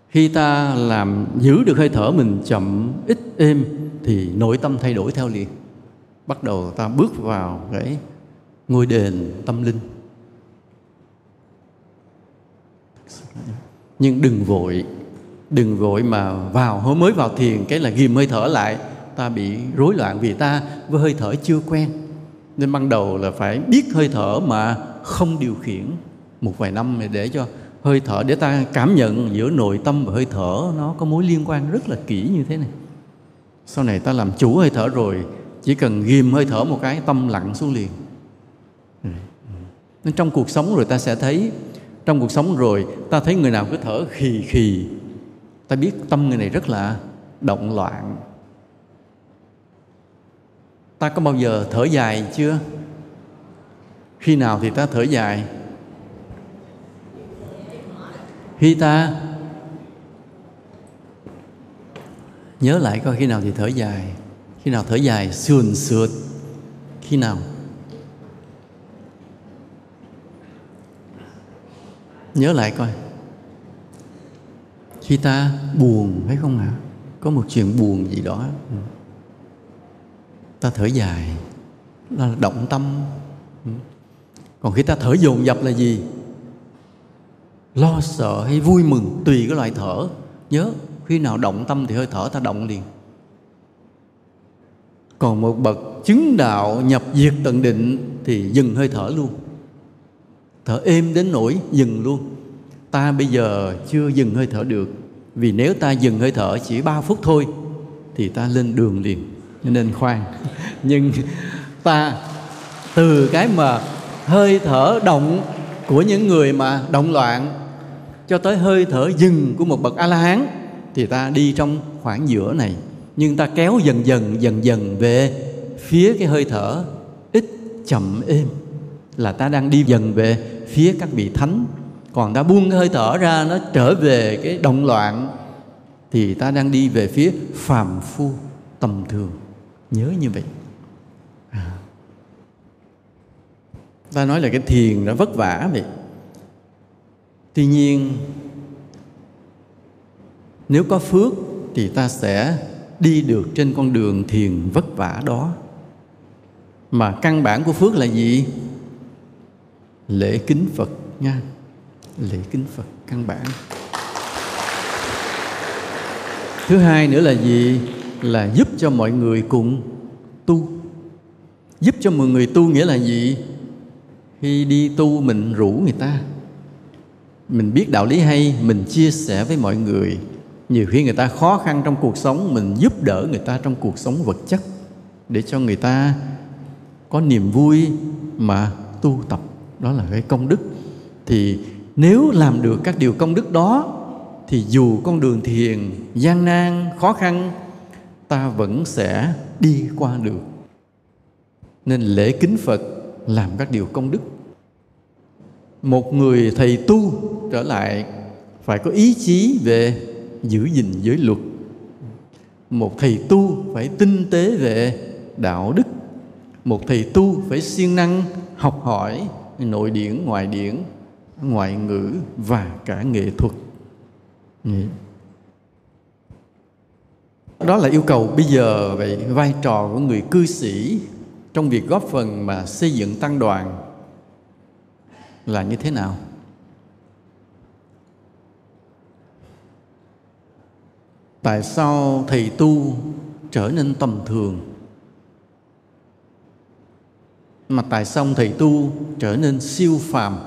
Khi ta làm giữ được hơi thở mình chậm ít êm thì nội tâm thay đổi theo liền. Bắt đầu ta bước vào cái ngôi đền tâm linh. Nhưng đừng vội đừng vội mà vào hôm mới vào thiền, cái là ghìm hơi thở lại, ta bị rối loạn vì ta với hơi thở chưa quen. Nên ban đầu là phải biết hơi thở mà không điều khiển. Một vài năm để cho hơi thở, để ta cảm nhận giữa nội tâm và hơi thở, nó có mối liên quan rất là kỹ như thế này sau này ta làm chủ hơi thở rồi, chỉ cần ghim hơi thở một cái, tâm lặng xuống liền. Nên trong cuộc sống rồi ta sẽ thấy, trong cuộc sống rồi ta thấy người nào cứ thở khì khì. Ta biết tâm người này rất là động loạn. Ta có bao giờ thở dài chưa? Khi nào thì ta thở dài? Khi ta. Nhớ lại coi khi nào thì thở dài. Khi nào thở dài, sườn sượt. Khi nào? Nhớ lại coi. Khi ta buồn phải không hả có một chuyện buồn gì đó. Ừ. Ta thở dài là động tâm. Ừ. Còn khi ta thở dồn dập là gì? Lo sợ hay vui mừng tùy cái loại thở. Nhớ khi nào động tâm thì hơi thở ta động liền. Còn một bậc chứng đạo nhập diệt tận định thì dừng hơi thở luôn. Thở êm đến nỗi dừng luôn. Ta bây giờ chưa dừng hơi thở được. Vì nếu ta dừng hơi thở chỉ 3 phút thôi thì ta lên đường liền. Nên khoan. Nhưng ta từ cái mà hơi thở động của những người mà động loạn cho tới hơi thở dừng của một bậc a la hán thì ta đi trong khoảng giữa này. Nhưng ta kéo dần dần dần dần về phía cái hơi thở ít chậm êm, là ta đang đi dần về phía các vị thánh. Còn ta buông cái hơi thở ra, nó trở về cái động loạn, thì ta đang đi về phía phàm phu tầm thường. Nhớ như vậy. À. ta nói là cái thiền nó vất vả vậy. Tuy nhiên nếu có phước thì ta sẽ đi được trên con đường thiền vất vả đó. Mà căn bản của phước là gì? Lễ kính phật nha. Lễ kính phật căn bản. Thứ hai nữa là gì? Là giúp cho mọi người cùng tu. Giúp cho mọi người tu nghĩa là gì? Khi đi tu mình rủ người ta. Mình biết đạo lý hay, mình chia sẻ với mọi người nhiều khi người ta khó khăn trong cuộc sống, mình giúp đỡ người ta trong cuộc sống vật chất để cho người ta có niềm vui mà tu tập. Đó là cái công đức. Thì nếu làm được các điều công đức đó, thì dù con đường thiền gian nan, khó khăn, ta vẫn sẽ đi qua được. Nên lễ kính phật làm các điều công đức. Một người thầy tu trở lại phải có ý chí về giữ gìn giới luật. Một thầy tu phải tinh tế về đạo đức. Một thầy tu phải siêng năng học hỏi nội điển, ngoại điển, ngoại ngữ và cả nghệ thuật. Đó là yêu cầu bây giờ về vai trò của người cư sĩ trong việc góp phần mà xây dựng tăng đoàn. Là như thế nào? Tại sao thầy tu trở nên tầm thường? Mà tại sao thầy tu trở nên siêu phàm?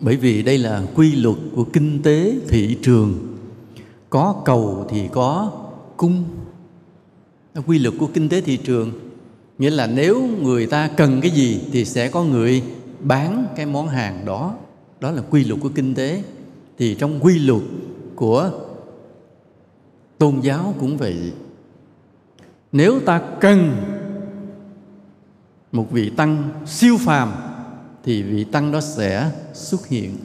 Bởi vì đây là quy luật của kinh tế thị trường. Có cầu thì có cung. Quy luật của kinh tế thị trường. Nghĩa là nếu người ta cần cái gì thì sẽ có người bán cái món hàng đó đó là quy luật của kinh tế. Thì trong quy luật của tôn giáo cũng vậy. Nếu ta cần một vị tăng siêu phàm, thì vị tăng đó sẽ xuất hiện.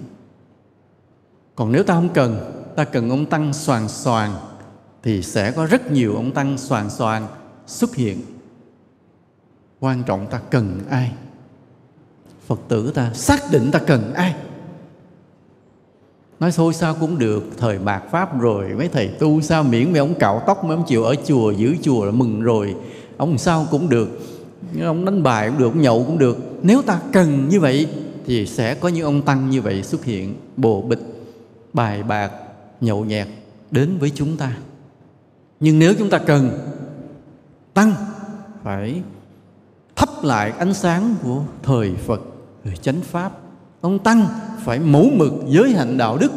Còn nếu ta không cần, ta cần ông tăng soàn soàn thì sẽ có rất nhiều ông tăng soàn soàn xuất hiện. Quan trọng ta cần ai? Phật tử ta xác định ta cần ai? Nói thôi sao cũng được, thời mạt pháp rồi. Mấy thầy tu sao miễn mấy ông cạo tóc, mấy ông chịu ở chùa, giữ chùa là mừng rồi. Ông sao cũng được, ông đánh bài cũng được, ông nhậu cũng được. Nếu ta cần như vậy thì sẽ có những ông tăng như vậy xuất hiện. Bồ bịch, bài bạc, nhậu nhẹt đến với chúng ta. Nhưng nếu chúng ta cần tăng, phải thắp lại ánh sáng của thời phật thời chánh pháp ông tăng phải mẫu mực giới hạnh đạo đức.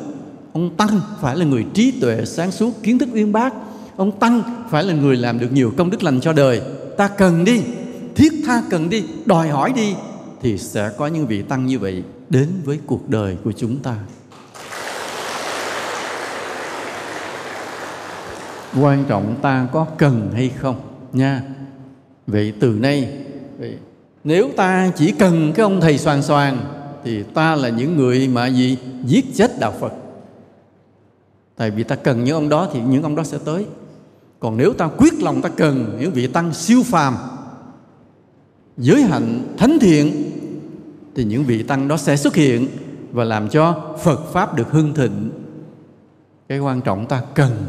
Ông tăng phải là người trí tuệ sáng suốt kiến thức uyên bác. Ông tăng phải là người làm được nhiều công đức lành cho đời. Ta cần đi thiết tha cần đi đòi hỏi đi thì sẽ có những vị tăng như vậy đến với cuộc đời của chúng ta. Quan trọng ta có cần hay không nha. Vậy từ nay vậy, nếu ta chỉ cần cái ông thầy soàn soàn thì ta là những người mà gì giết chết đạo phật tại vì ta cần những ông đó thì những ông đó sẽ tới còn nếu ta quyết lòng ta cần những vị tăng siêu phàm giới hạnh thánh thiện thì những vị tăng đó sẽ xuất hiện và làm cho Phật pháp được hưng thịnh. Cái quan trọng ta cần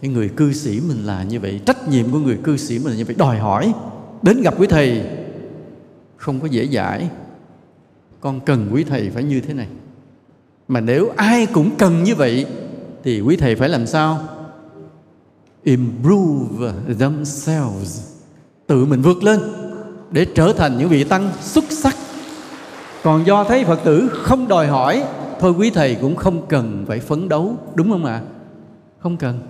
cái người cư sĩ mình là như vậy, trách nhiệm của người cư sĩ mình là như vậy, đòi hỏi đến gặp quý thầy không có dễ dãi. Con cần quý thầy phải như thế này. Mà nếu ai cũng cần như vậy, thì quý thầy phải làm sao? Improve themselves. Tự mình vượt lên, để trở thành những vị tăng xuất sắc còn do thấy phật tử không đòi hỏi, thôi quý thầy cũng không cần phải phấn đấu, đúng không ạ không cần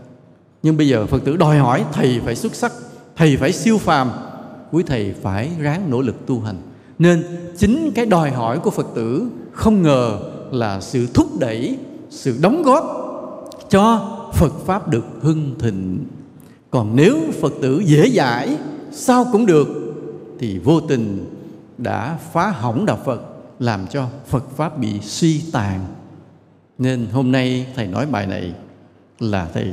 nhưng bây giờ phật tử đòi hỏi thầy phải xuất sắc, thầy phải siêu phàm, quý thầy phải ráng nỗ lực tu hành nên chính cái đòi hỏi của phật tử không ngờ là sự thúc đẩy, sự đóng góp cho phật pháp được hưng thịnh còn nếu phật tử dễ dãi, sao cũng được, thì vô tình đã phá hỏng đạo phật, làm cho Phật Pháp bị suy tàn. Nên hôm nay Thầy nói bài này là Thầy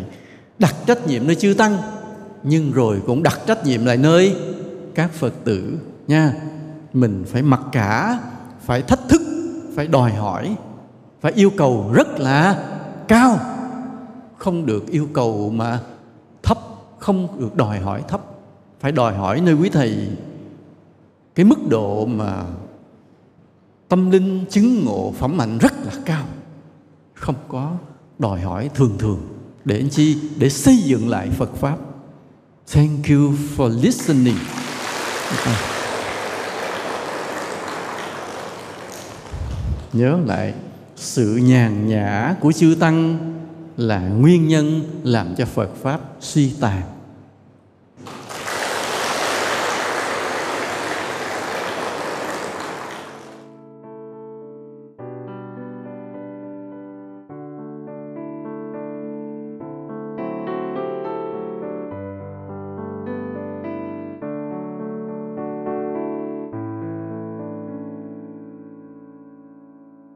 đặt trách nhiệm nơi chư Tăng, nhưng rồi cũng đặt trách nhiệm lại nơi các Phật tử nha. Mình phải mặc cả, phải thách thức, phải đòi hỏi, phải yêu cầu rất là cao. Không được yêu cầu mà thấp, không được đòi hỏi thấp. phải đòi hỏi nơi quý thầy cái mức độ mà tâm linh chứng ngộ phẩm mạnh rất là cao. Không có đòi hỏi thường thường. Để anh chi? Để xây dựng lại Phật pháp. Thank you for listening. Nhớ lại, sự nhàn nhã của chư tăng là nguyên nhân làm cho Phật pháp suy tàn.